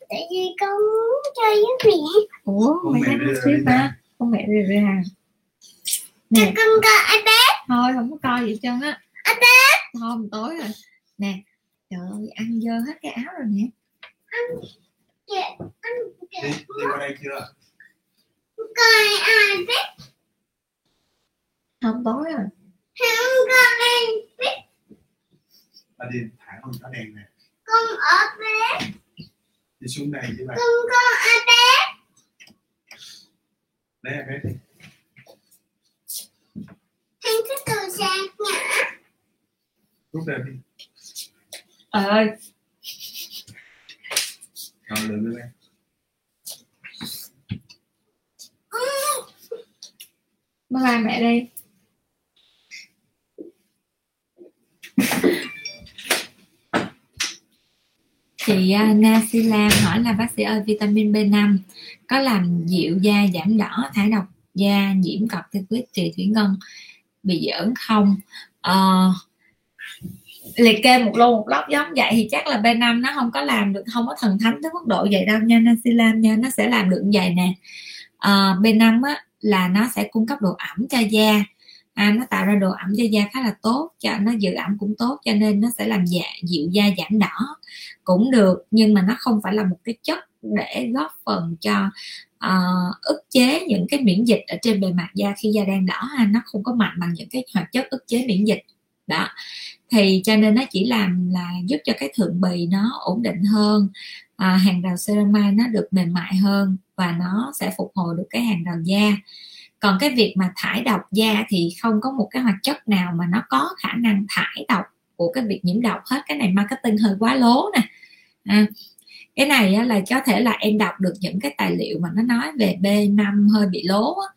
Tại vì con muốn chơi với mẹ. Ủa Con mày mẹ đang xíu ba con mẹ rề rề hàng nè. con coi iPad thôi không có coi gì hết trơn á. iPad thôi tối rồi. Nè trời ơi ăn dơ hết cái áo rồi nè. Kìa ăn kìa. Đi qua đây chưa? Coi iPad không tối rồi ta đi thẳng con có đèn nè. Con ở bếp. Đi xuống đây chứ bà. Con coi iPad lấy em bé đi. Thằng cái từ sạc nhả rút ra đi. Trời ơi. Rồi lượm em bye bye mẹ đi chị uh, Lam hỏi là bác sĩ ơi vitamin B5 có làm dịu da giảm đỏ thải độc da nhiễm cọc corticoid trì thủy ngân bị giỡn không? Uh, liệt kê một lô một lóc giống vậy thì chắc là B5 nó không có làm được không có thần thánh tới mức độ vậy đâu nha Nancy Lam nha nó sẽ làm được vậy nè. Ờ, à, B5 á, là nó sẽ cung cấp độ ẩm cho da à, nó tạo ra độ ẩm cho da khá là tốt cho nó giữ ẩm cũng tốt cho nên nó sẽ làm dạ dịu da giảm đỏ. Cũng được nhưng mà nó không phải là một cái chất để góp phần cho uh, ức chế những cái miễn dịch ở trên bề mặt da khi da đang đỏ ha. Nó không có mạnh bằng những cái hoạt chất ức chế miễn dịch. Đó. Thì cho nên nó chỉ làm là giúp cho cái thượng bì nó ổn định hơn à, hàng rào ceramide nó được mềm mại hơn và nó sẽ phục hồi được cái hàng rào da còn cái việc mà thải độc da thì không có một cái hoạt chất nào mà nó có khả năng thải độc của cái việc nhiễm độc hết. Cái này marketing hơi quá lố nè. À, cái này là có thể là em đọc được những cái tài liệu mà nó nói về B5 hơi bị lố đó,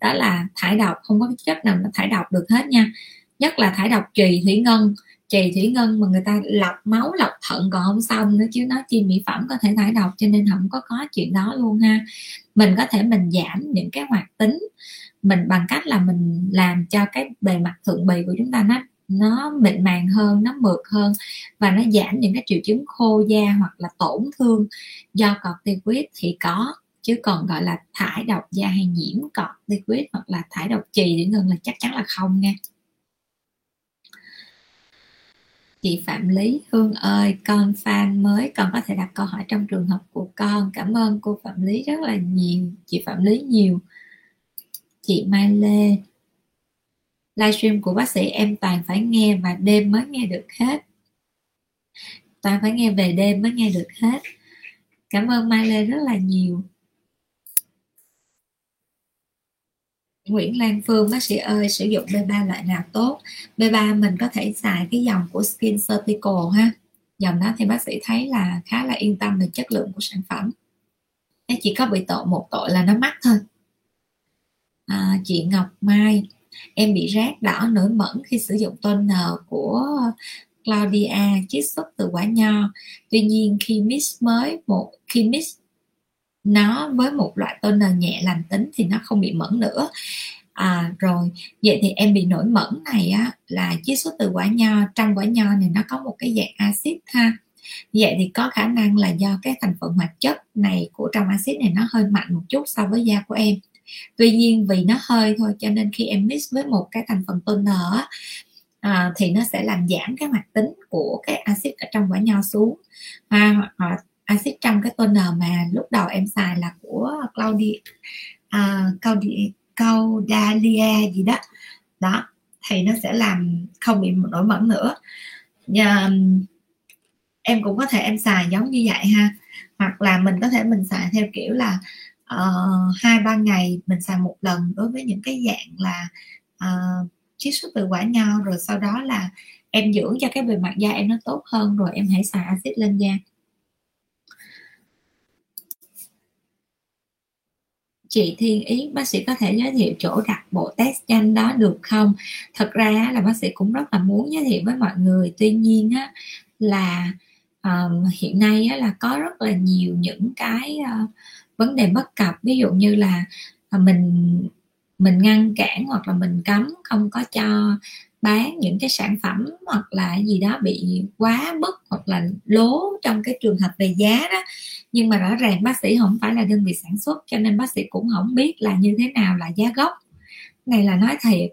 đó là thải độc không có chất nào nó thải độc được hết nha. Nhất là thải độc trì thủy ngân chì thủy ngân mà người ta lọc máu, lọc thận còn không xong nữa chứ nó chi mỹ phẩm có thể thải độc cho nên không có có chuyện đó luôn ha. Mình có thể mình giảm những cái hoạt tính mình bằng cách là mình làm cho cái bề mặt thượng bì của chúng ta nó nó mịn màng hơn, nó mượt hơn và nó giảm những cái triệu chứng khô da hoặc là tổn thương do corticoid thì có, chứ còn gọi là thải độc da hay nhiễm corticoid hoặc là thải độc trì để ngừng là chắc chắn là không nha. Chị Phạm Lý Hương ơi, con fan mới, con có thể đặt câu hỏi trong trường hợp của con. Cảm ơn cô Phạm Lý rất là nhiều. Chị Phạm Lý nhiều. Chị Mai Lê. Livestream của bác sĩ em toàn phải nghe và đêm mới nghe được hết. Toàn phải nghe về đêm mới nghe được hết. Cảm ơn Mai Lê rất là nhiều. Nguyễn Lan Phương bác sĩ ơi sử dụng B3 loại nào tốt? B3 mình có thể xài cái dòng của Skin Certical ha. Dòng đó thì bác sĩ thấy là khá là yên tâm về chất lượng của sản phẩm. Nó chỉ có bị tội một tội là nó mắc thôi. À, chị Ngọc Mai em bị rát đỏ nổi mẩn khi sử dụng toner của Claudia chiết xuất từ quả nho. Tuy nhiên khi mix mới một khi mix nó với một loại toner nhẹ lành tính thì nó không bị mẩn nữa. À, rồi vậy thì em bị nổi mẩn này á là chiết xuất từ quả nho. Trong quả nho này nó có một cái dạng axit ha. Vậy thì có khả năng là do cái thành phần hoạt chất này của trong axit này nó hơi mạnh một chút so với da của em. Tuy nhiên vì nó hơi thôi cho nên khi em mix với một cái thành phần toner á, à, thì nó sẽ làm giảm cái hoạt tính của cái axit ở trong quả nho xuống. À, à, axit trong cái toner mà lúc đầu em xài là của Claudia à, Claudia Caudalia gì đó. Đó thì nó sẽ làm không bị nổi mẩn nữa. Nhà, em cũng có thể em xài giống như vậy ha. Hoặc là mình có thể mình xài theo kiểu là uh, hai ba ngày mình xài một lần đối với những cái dạng là ờ, uh, chiết xuất từ quả nho rồi sau đó là em dưỡng cho cái bề mặt da em nó tốt hơn rồi em hãy xài axit lên da. Chị Thiên Yến bác sĩ có thể giới thiệu chỗ đặt bộ test nhanh đó được không? Thật ra là bác sĩ cũng rất là muốn giới thiệu với mọi người. Tuy nhiên á, là um, hiện nay á, là có rất là nhiều những cái uh, vấn đề bất cập. Ví dụ như là uh, mình mình ngăn cản hoặc là mình cấm không có cho bán những cái sản phẩm hoặc là gì đó bị quá mức hoặc là lố trong cái trường hợp về giá đó. Nhưng mà rõ ràng bác sĩ không phải là đơn vị sản xuất cho nên bác sĩ cũng không biết là như thế nào là giá gốc. Này là nói thiệt.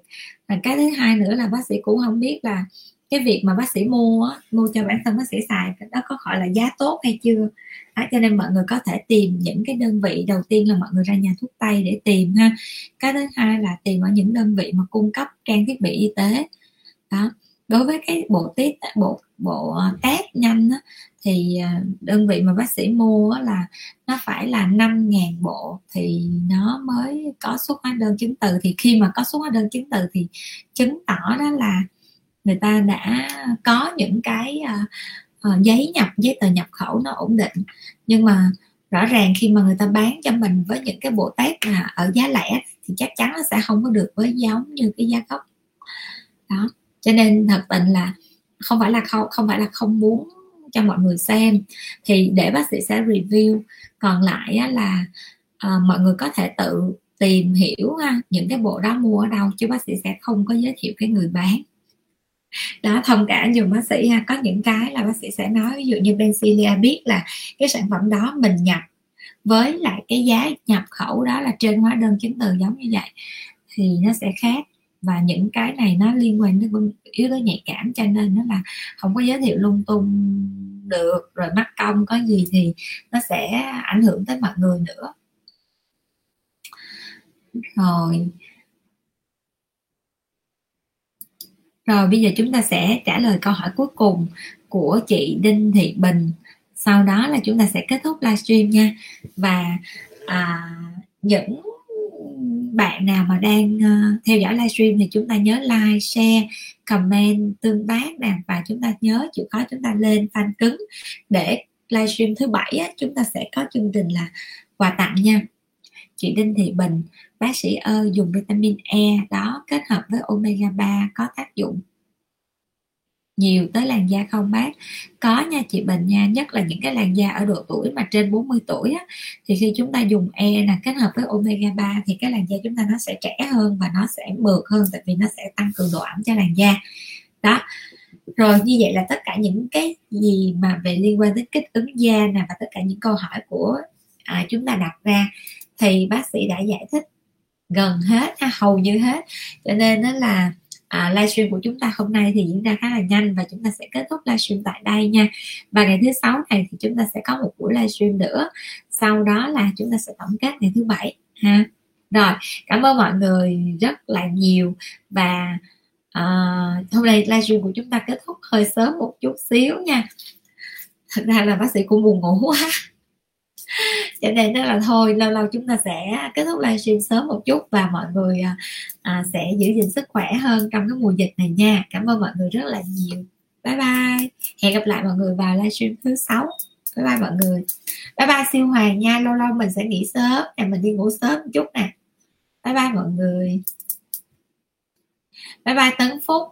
Và cái thứ hai nữa là bác sĩ cũng không biết là cái việc mà bác sĩ mua mua cho bản thân bác sĩ xài đó có gọi là giá tốt hay chưa? Đó, cho nên mọi người có thể tìm những cái đơn vị đầu tiên là mọi người ra nhà thuốc tây để tìm ha. Cái thứ hai là tìm ở những đơn vị mà cung cấp trang thiết bị y tế đó. Đối với cái bộ test bộ bộ ờ, test nhanh đó, thì ờ, đơn vị mà bác sĩ mua là nó phải là 5.000 bộ thì nó mới có xuất hóa đơn chứng từ. Thì khi mà có xuất hóa đơn chứng từ thì chứng tỏ đó là người ta đã có những cái uh, uh, giấy nhập giấy tờ nhập khẩu nó ổn định. Nhưng mà rõ ràng khi mà người ta bán cho mình với những cái bộ test là ở giá lẻ thì chắc chắn nó sẽ không có được với giống như cái giá gốc. Đó cho nên thật tình là không phải là không không phải là không muốn cho mọi người xem. Thì để bác sĩ sẽ review. Còn lại á, là à, mọi người có thể tự tìm hiểu ha, những cái bộ đó mua ở đâu chứ bác sĩ sẽ không có giới thiệu cái người bán. Đó thông cảm dùng bác sĩ ha. Có những cái là bác sĩ sẽ nói ví dụ như Benzilia biết là cái sản phẩm đó mình nhập với lại cái giá nhập khẩu đó là trên hóa đơn chứng từ giống như vậy thì nó sẽ khác và những cái này nó liên quan đến yếu tố nhạy cảm cho nên nó là không có giới thiệu lung tung được. Rồi mắc công có gì thì nó sẽ ảnh hưởng tới mọi người nữa. Rồi. Rồi bây giờ chúng ta sẽ trả lời câu hỏi cuối cùng của chị Đinh Thị Bình. Sau đó là chúng ta sẽ kết thúc livestream nha. Và à, những bạn nào mà đang uh, theo dõi livestream thì chúng ta nhớ like, share, comment, tương tác nè và chúng ta nhớ chịu khó chúng ta lên fan cứng. Để livestream thứ bảy á, chúng ta sẽ có chương trình là quà tặng nha. Chị Đinh Thị Bình bác sĩ ơi dùng vitamin E đó kết hợp với omega 3 có tác dụng nhiều tới làn da không bác có nha chị Bình nha nhất là những cái làn da ở độ tuổi mà trên 40 tuổi á, thì khi chúng ta dùng e là kết hợp với omega 3 thì cái làn da chúng ta nó sẽ trẻ hơn và nó sẽ mượt hơn tại vì nó sẽ tăng cường độ ẩm cho làn da. Đó. Rồi như vậy là tất cả những cái gì mà về liên quan đến kích ứng da nè và tất cả những câu hỏi của à, chúng ta đặt ra thì bác sĩ đã giải thích gần hết hầu như hết. Cho nên đó là à, livestream của chúng ta hôm nay thì diễn ra khá là nhanh và chúng ta sẽ kết thúc livestream tại đây nha. Và ngày thứ sáu này thì chúng ta sẽ có một buổi livestream nữa. Sau đó là chúng ta sẽ tổng kết ngày thứ bảy ha. Rồi cảm ơn mọi người rất là nhiều. Và uh, hôm nay livestream của chúng ta kết thúc hơi sớm một chút xíu nha. Thật ra là bác sĩ cũng buồn ngủ quá cho nên đó là thôi lâu lâu chúng ta sẽ kết thúc livestream sớm một chút và mọi người à, à, sẽ giữ gìn sức khỏe hơn trong cái mùa dịch này nha. Cảm ơn mọi người rất là nhiều. Bye bye. Hẹn gặp lại mọi người vào livestream thứ sáu. Bye bye mọi người. Bye bye siêu hoàng nha. Lâu lâu mình sẽ nghỉ sớm. Nè mình đi ngủ sớm một chút nè. Bye bye mọi người. Bye bye tấn phúc.